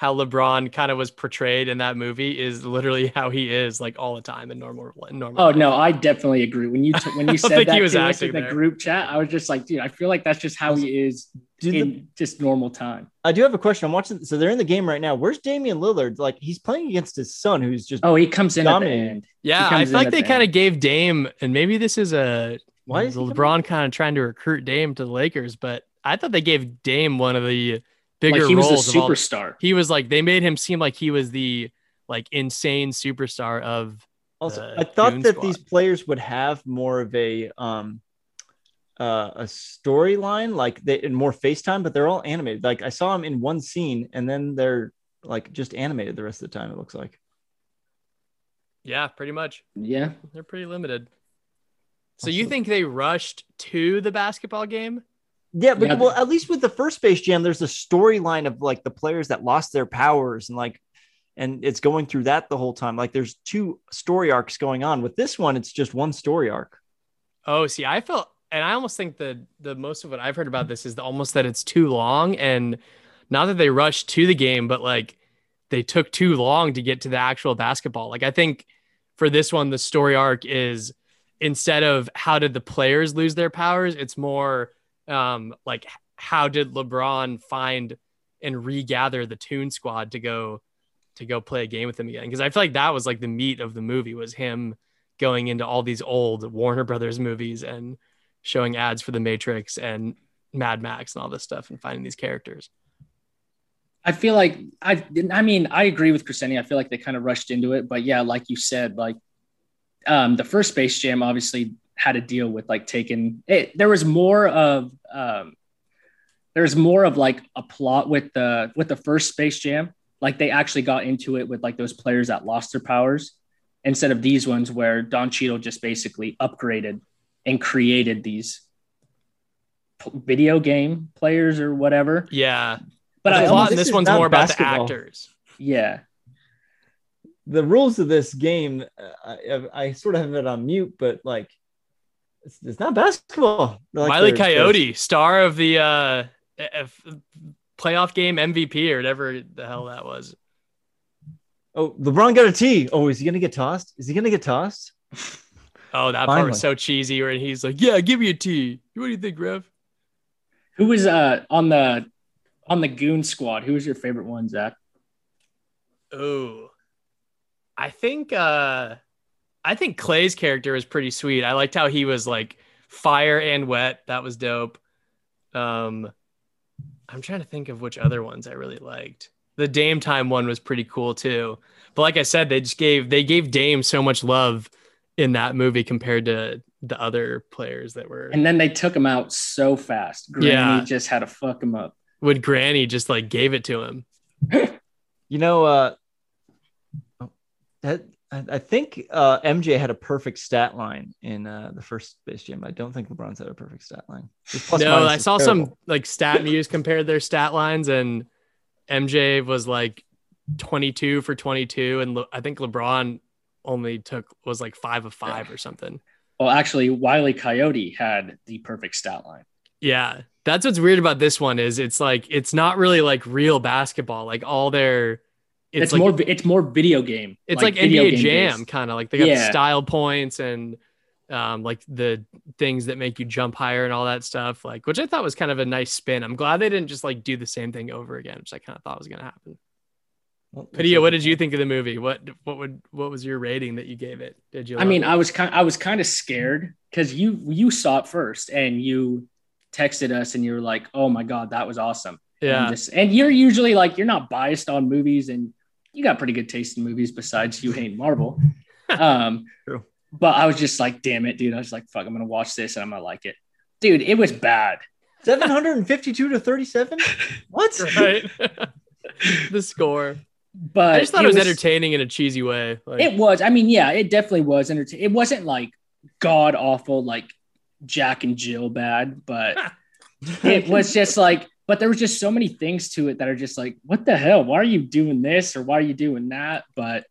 how LeBron kind of was portrayed in that movie is literally how he is like all the time in normal in normal. Oh life. no, I definitely agree. When you t- when you said that he was to us acting in the there. group chat, I was just like, dude, I feel like that's just how he is Dude, in the- just normal time. I do have a question. I'm watching. So they're in the game right now. Where's Damian Lillard? Like he's playing against his son, who's just Oh, he comes in at the end. Yeah, He I comes feel in like they the kind of gave Dame, and maybe this is a Why is LeBron kind of trying to recruit Dame to the Lakers, but I thought they gave Dame one of the bigger Like he was roles. a of all- superstar. he was like they made him seem like he was the like insane superstar of Also, the I thought Goon that Squad. these players would have more of a um uh, a storyline, like they and more FaceTime, but they're all animated. Like I saw them in one scene, and then they're like just animated the rest of the time. It looks like. yeah, pretty much. Yeah. They're pretty limited. So you think they rushed to the basketball game? Yeah, but Yeah. well, at least with the first Space Jam, there's a storyline of like the players that lost their powers and like, and it's going through that the whole time. Like there's two story arcs going on. With this one, it's just one story arc. Oh, see, I felt, and I almost think that the most of what I've heard about this is the, almost that it's too long, and not that they rushed to the game, but like they took too long to get to the actual basketball. Like I think for this one, the story arc is instead of how did the players lose their powers, it's more um, like how did LeBron find and regather the Tune Squad to go to go play a game with him again? Because I feel like that was like the meat of the movie was him going into all these old Warner Brothers movies and showing ads for the Matrix and Mad Max and all this stuff and finding these characters. I feel like I I mean I agree with Crescenti. I feel like they kind of rushed into it, but yeah, like you said, like um, the first Space Jam obviously had to deal with like taking it. There was more of um, there's more of like a plot with the with the first Space Jam. Like they actually got into it with like those players that lost their powers instead of these ones where Don Cheadle just basically upgraded and created these p- video game players or whatever. Yeah. But I plot this this one's more about basketball. the actors. yeah. The rules of this game, uh, I, I sort of have it on mute, but like, it's, it's not basketball. Like Wiley they're- Coyote, star of the uh, F- playoff game MVP or whatever the hell that was. Oh, LeBron got a T. Oh, is he gonna get tossed? Is he gonna get tossed? Oh, that part was so cheesy where he's like, Yeah, give me a T. What do you think, Rev? Who was uh on the on the goon squad? Who was your favorite one, Zach? Oh, I think uh I think Clay's character was pretty sweet. I liked how he was like fire and wet. That was dope. Um I'm trying to think of which other ones I really liked. The Dame time one was pretty cool too. But like I said, they just gave they gave Dame so much love in that movie compared to the other players that were And then they took him out so fast. Granny Yeah. just had to fuck him up. would Granny just like gave it to him. You know, uh, oh, that I, I think uh, MJ had a perfect stat line in uh, the first Space Jam. I don't think LeBron's had a perfect stat line. Plus no, I saw terrible. some like stat news compared their stat lines, and MJ was like 22 for 22, and Le- I think LeBron only took was like five of five or something. Well, actually, Wiley Coyote had the perfect stat line. Yeah, that's what's weird about this one is it's like it's not really like real basketball. Like all their It's, it's, like more it's more video game. it's like, video NBA game Jam kind of like they got Yeah. style points and um, like the things that make you jump higher and all that stuff. Like which I thought was kind of a nice spin. I'm glad they didn't just like do the same thing over again, which I kind of thought was gonna happen. Well, looks Padilla, what did you think of the movie? What what would what was your rating that you gave it? Did you? I mean, it? I was kind I was kind of scared because you you saw it first and you texted us and you were like, "Oh my god, that was awesome." Yeah. And, just, and you're usually like you're not biased on movies and you got pretty good taste in movies besides you hate Marvel. um, True. But I was just like, damn it, dude. I was like, fuck, I'm gonna watch this and I'm gonna like it. Dude, it was bad. 752 to 37? What? right. the score. But I just thought it was, entertaining in a cheesy way. Like, It was. I mean, yeah, it definitely was entertaining. It wasn't like god awful, like Jack and Jill bad, but it was just like, but there was just so many things to it that are just like, what the hell? Why are you doing this or why are you doing that? But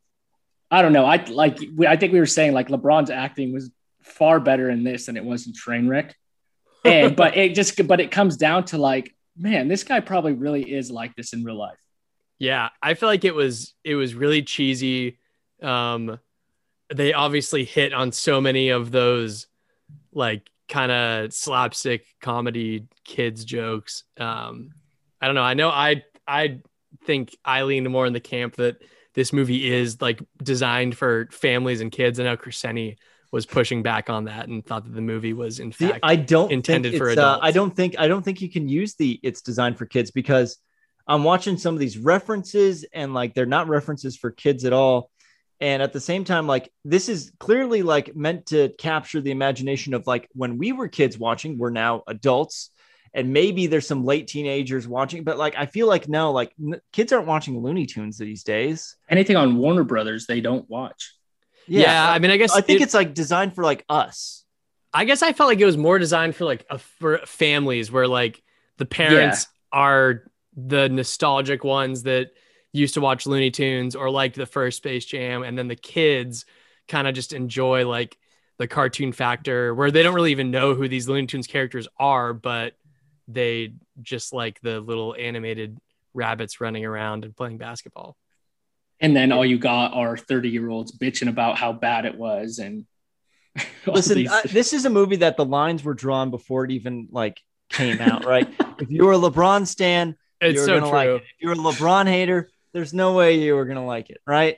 I don't know. I like, we, I think we were saying like LeBron's acting was far better in this than it was in Trainwreck. And, but it just, but it comes down to like, man, this guy probably really is like this in real life. Yeah, I feel like it was it was really cheesy. Um, they obviously hit on so many of those like kind of slapstick comedy kids jokes. Um, I don't know. I know I I think I lean more in the camp that this movie is like designed for families and kids. I know Crescenti was pushing back on that and thought that the movie was in fact I don't intended for uh, adults. I don't think I don't think you can use the it's designed for kids because I'm watching some of these references and like they're not references for kids at all. And at the same time, like this is clearly like meant to capture the imagination of like when we were kids watching, we're now adults, and maybe there's some late teenagers watching, but like I feel like no, like n- kids aren't watching Looney Tunes these days. Anything on Warner Brothers, they don't watch. yeah, I mean I guess I think it- it's like designed for like us. I guess I felt like it was more designed for like a, for families where like the parents are the nostalgic ones that used to watch Looney Tunes or liked the first Space Jam, and then the kids kind of just enjoy like the cartoon factor where they don't really even know who these Looney Tunes characters are, but they just like the little animated rabbits running around and playing basketball. And then all you got are 30 year olds bitching about how bad it was. And Listen, these- uh, this is a movie that the lines were drawn before it even like came out, right? if you were a LeBron stan, It's you're so gonna true. like it. If you're a LeBron hater, there's no way you were gonna like it, right?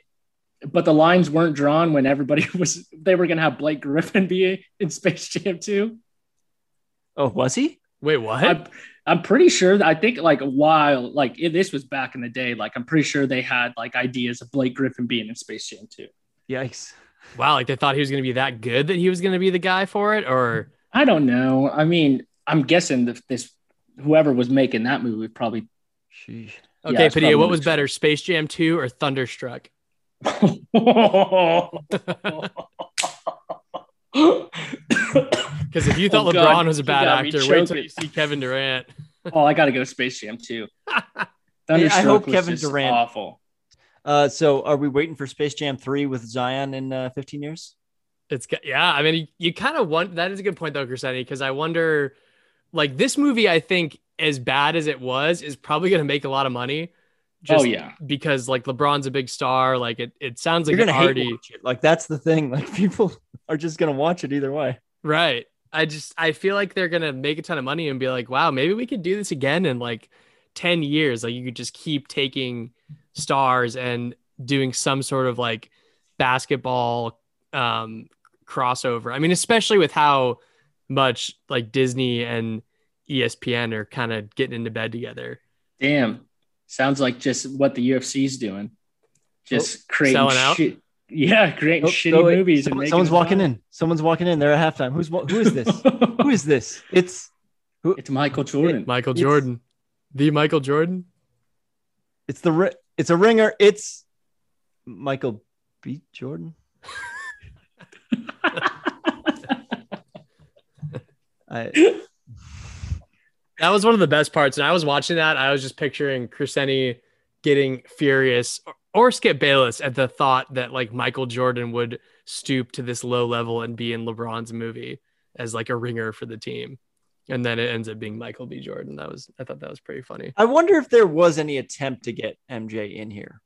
but the lines weren't drawn when everybody was, they were going to have Blake Griffin be in Space Jam 2. Oh, was he? Wait, what? I'm, I'm pretty sure I think like a while, like if this was back in the day, like I'm pretty sure they had like ideas of Blake Griffin being in Space Jam 2. Yikes! wow, like they thought he was going to be that good that he was going to be the guy for it, or I don't know. I mean, I'm guessing that this, whoever was making that movie probably Sheesh. Okay, it's Padilla, what was true. better, Space Jam Two or Thunderstruck? Because if you thought Oh, LeBron God, was a bad actor, wait till you see Kevin Durant. oh, I got to go Space Jam too. I hope was Kevin just Durant- awful. Uh, so are we waiting for Space Jam three with Zion in uh, 15 years? It's yeah. I mean, you, you kind of want that is a good point though, Crescenti, because I wonder, like this movie, I think as bad as it was, is probably going to make a lot of money. oh yeah, because like LeBron's a big star. Like it, it sounds like You're gonna already hate watch it. Like that's the thing. Like people are just gonna watch it either way. right. I just I feel like they're gonna make a ton of money and be like, wow, maybe we could do this again in like ten years. Like you could just keep taking stars and doing some sort of like basketball um crossover. I mean, especially with how much like Disney and ESPN are kind of getting into bed together. damn. Sounds like just what the UFC's doing. Just oh, creating selling out? shit. Yeah, creating Oh, shitty oh, wait, movies. someone- and someone's walking fun. in. Someone's walking in. They're at halftime. Who's who is this? who is this? It's who, It's Michael Jordan. Michael It's- Jordan, the Michael Jordan. it's the ri- it's a ringer. It's Michael B. Jordan. I, That was one of the best parts. And I was watching that. I was just picturing Crescenti getting furious or, Skip Bayless at the thought that like Michael Jordan would stoop to this low level and be in LeBron's movie as like a ringer for the team. And then it ends up being Michael B. Jordan. That was, I thought that was pretty funny. I wonder if there was any attempt to get MJ in here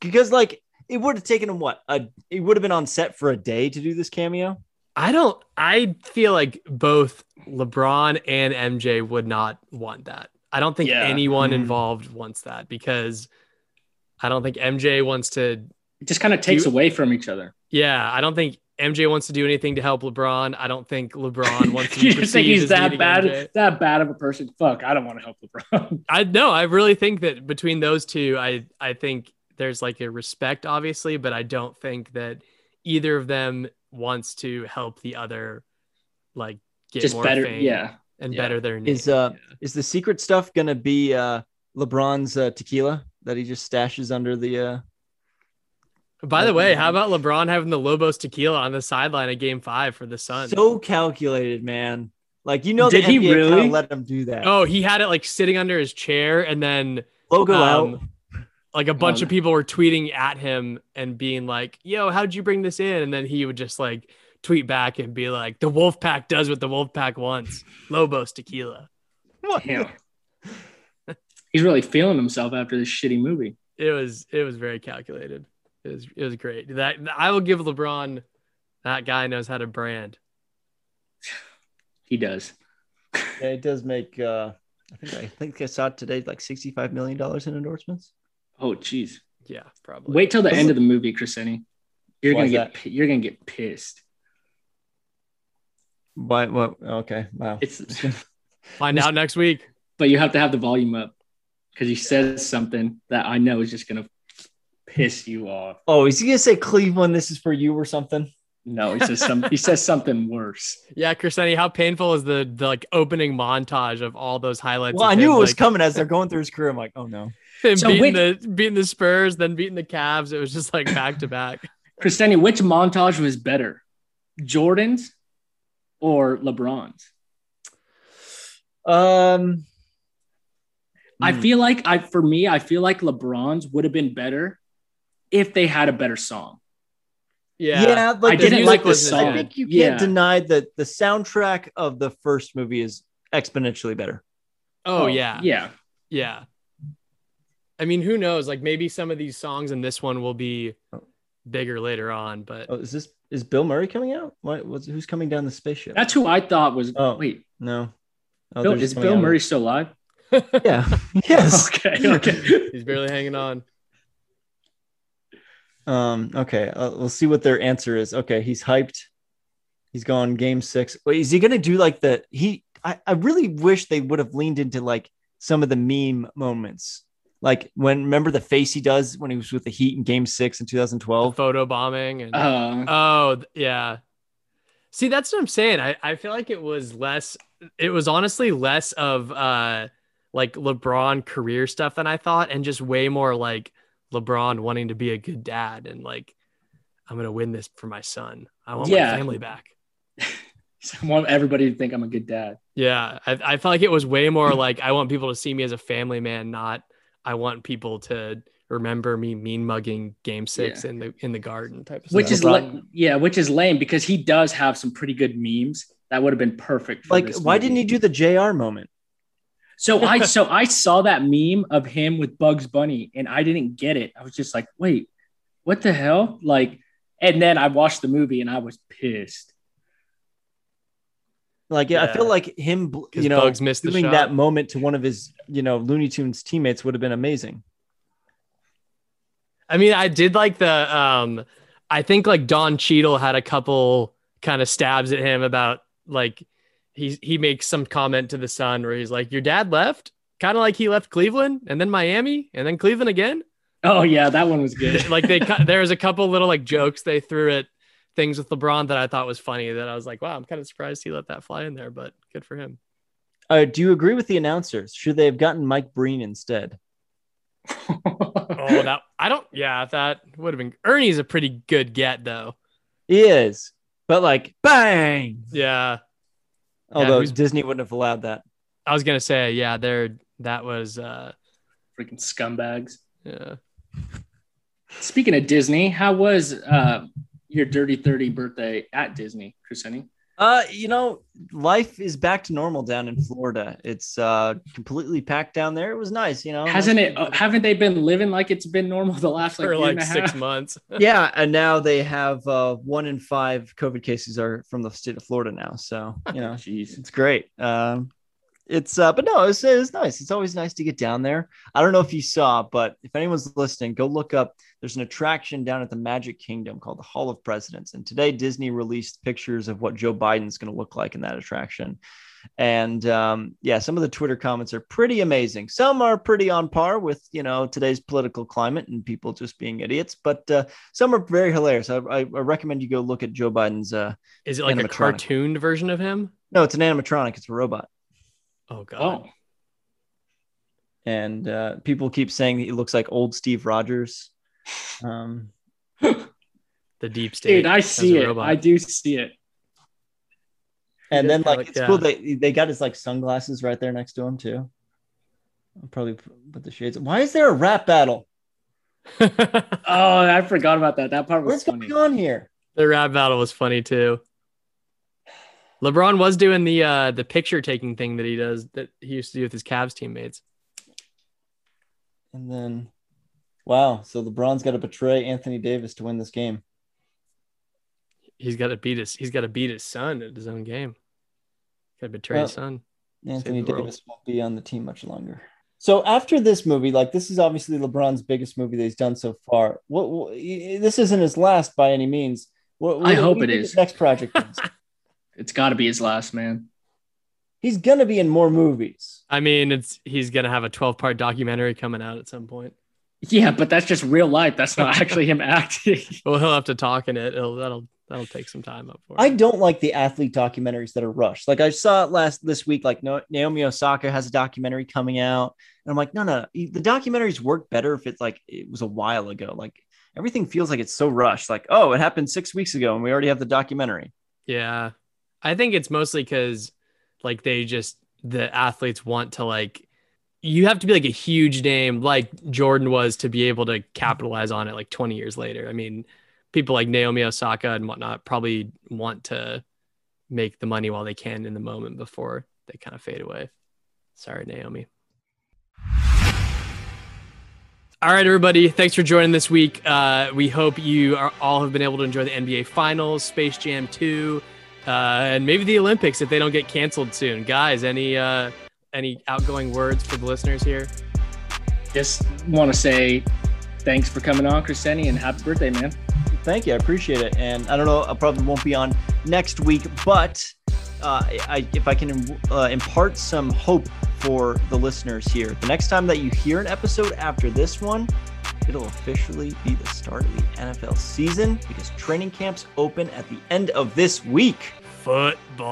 because like it would have taken him what a it would have been on set for a day to do this cameo. I don't, I feel like both LeBron and MJ would not want that. I don't think Yeah. anyone Hmm. involved wants that because I don't think MJ wants to It just kind of takes You- away from each other. Yeah, I don't think MJ wants to do anything to help LeBron. I don't think LeBron wants to. you just think he's that bad, MJ. that bad of a person? Fuck, I don't want to help LeBron. I no, I really think that between those two, I I think there's like a respect, obviously, but I don't think that either of them wants to help the other, like get just more better, fame yeah. and yeah. better their name. Is uh is the secret stuff gonna be uh LeBron's uh, tequila that he just stashes under the uh By the way, how about LeBron having the Lobos tequila on the sideline at Game Five for the Suns? so calculated, man. Like you know, Did the he NBA really? let him do that? oh, he had it like sitting under his chair, and then Logo out. Um, like a bunch Oh, of people were tweeting at him and being like, "Yo, how'd you bring this in?" And then he would just like tweet back and be like, "The Wolf Pack does what the Wolf Pack wants: Lobos tequila." Damn. He's really feeling himself after this shitty movie. It was it was very calculated. It was it was great. That I will give LeBron. That guy knows how to brand. He does. Yeah, it does make. uh I think I think I saw it today, like sixty-five million dollars in endorsements. Oh, jeez. Yeah, probably. Wait till the end of the movie, Crescenti. You're Why gonna get pi- you're gonna get pissed. Why? What? Okay, wow. It's find out next week. but you have to have the volume up because he says something that I know is just gonna piss you off. Oh, is he gonna say Cleveland? This is for you or something? No, he says some he says something worse. Yeah, Crescenti, how painful is the the like opening montage of all those highlights? Well, I knew him, it was like, coming as they're going through his career. I'm like, oh no. him So beating which- the beating the Spurs, then beating the Cavs. It was just like back to back. Crescenti, which montage was better? Jordan's or LeBron's? Um, I Hmm. feel like I for me, I feel like LeBron's would have been better if they had a better song. Yeah, yeah, like I didn't like the was- I think you can't deny that the soundtrack of the first movie is exponentially better. Oh, yeah. Yeah. Yeah. I mean, who knows? Like maybe some of these songs and this one will be bigger later on, but Oh, is this is Bill Murray coming out? What? What's, who's coming down the spaceship? That's who I thought was Oh. wait, no. Oh, Bill, is just coming Bill out. Murray still alive? Yeah. yes. Okay, okay. he's barely hanging on. Um. Okay. Uh, we'll see what their answer is. Okay. He's hyped. He's gone game six. Wait, is he gonna do like the he? I, I really wish they would have leaned into like some of the meme moments. Like when remember the face he does when he was with the Heat in Game Six in 2012. Photo bombing and Uh, oh yeah. See, that's what I'm saying. I, I feel like it was less it was honestly less of uh like LeBron career stuff than I thought, and just way more like LeBron wanting to be a good dad and like I'm gonna win this for my son. I want Yeah. my family back. I want everybody to think I'm a good dad. Yeah, I, I felt like it was way more like I want people to see me as a family man, not I want people to remember me mean mugging game six in the in the garden type of Which stuff. Which is la- yeah, which is lame because he does have some pretty good memes that would have been perfect. For Like, this why movie. didn't he do the JR moment? So I so I saw that meme of him with Bugs Bunny and I didn't get it. I was just like, wait, what the hell? Like, and then I watched the movie and I was pissed. Like, yeah, I feel like him, you know, Bugs missed doing that moment to one of his, you know, Looney Tunes teammates would have been amazing. I mean, I did like the um I think like Don Cheadle had a couple kind of stabs at him about like he he makes some comment to the son where he's like, Your dad left? Kind of like he left Cleveland and then Miami and then Cleveland again. Oh yeah, that one was good. like they cut there was a couple little like jokes they threw at things with LeBron that I thought was funny that I was like, wow, I'm kind of surprised he let that fly in there, but good for him. Uh, do you agree with the announcers? Should they have gotten Mike Breen instead? Oh, that I don't yeah, that would have been Ernie's a pretty good get though. He is, but like, bang! Yeah. Although who's- Disney wouldn't have allowed that. I was gonna say, yeah, there that was uh Freaking scumbags. yeah. Speaking of Disney, how was uh, your Dirty Thirty birthday at Disney, Crescenti? Uh, you know, life is back to normal down in Florida. It's uh completely packed down there. It was nice, you know. Hasn't it? uh, haven't they been living like it's been normal the last like, for like and six half? months. yeah, and now they have uh one in five COVID cases are from the state of Florida now. So you know, Jeez. it's great. Um, it's uh, but no, it's it's nice. It's always nice to get down there. I don't know if you saw, but if anyone's listening, go look up. There's an attraction down at the Magic Kingdom called the Hall of Presidents, and today Disney released pictures of what Joe Biden's going to look like in that attraction. And um, yeah, some of the Twitter comments are pretty amazing. Some are pretty on par with you know today's political climate and people just being idiots, but uh, some are very hilarious. I, I, I recommend you go look at Joe Biden's. Uh, Is it like a cartooned version of him? no, it's an animatronic. It's a robot. Oh god. Oh, and uh, people keep saying he looks like old Steve Rogers. Um, The deep state. dude, I see it. robot. I do see it. and does then kinda like it's yeah. cool they they got his like sunglasses right there next to him too. I'll probably put the shades. Why is there a rap battle? Oh, I forgot about that. That part was What's funny. going on here? the rap battle was funny too. LeBron was doing the uh the picture taking thing that he does that he used to do with his Cavs teammates. And then, wow. So LeBron's got to betray Anthony Davis to win this game. He's got to beat his he's got to beat his son at his own game. Got to betray his son. Anthony the world. Davis won't be on the team much longer. So after this movie, like this is obviously LeBron's biggest movie that he's done so far. What, what this isn't his last by any means. What, what I hope do you it think is. his Next project is. It's got to be his last man. he's gonna be in more movies. I mean, it's he's gonna have a 12 part documentary coming out at some point. Yeah, but that's just real life. That's not actually him acting. Well, he'll have to talk in it. It'll that'll that'll take some time up for. I him. don't like the athlete documentaries that are rushed. Like I saw it last this week. Like no, Naomi Osaka has a documentary coming out, and I'm like, no, no, the documentaries work better if it's like it was a while ago. Like everything feels like it's so rushed. Like oh, it happened six weeks ago, and we already have the documentary. Yeah. I think it's mostly because like they just the athletes want to like you have to be like a huge name like Jordan was to be able to capitalize on it like 20 years later. I mean, people like Naomi Osaka and whatnot probably want to make the money while they can in the moment before they kind of fade away. Sorry, Naomi. All right, everybody. Thanks for joining this week. Uh, we hope you are, all have been able to enjoy the NBA Finals, Space Jam 2, uh, and maybe the Olympics if they don't get canceled soon. Guys, any uh, any outgoing words for the listeners here? Just want to say thanks for coming on, Crescenti, and happy birthday, man. Thank you, I appreciate it. And I don't know, I probably won't be on next week, but uh, I, if I can uh, impart some hope for the listeners here, the next time that you hear an episode after this one, it'll officially be the start of the NFL season because training camps open at the end of this week. Football.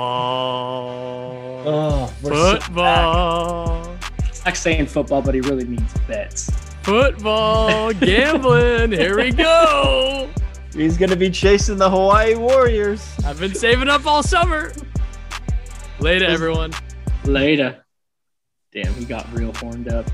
Oh, we're so back. Football. Zach's saying football, but he really means bets. Football. Gambling. Here we go. He's gonna be chasing the Hawaii Warriors. I've been saving up all summer. Later, everyone. Later. Damn, he got real horned up.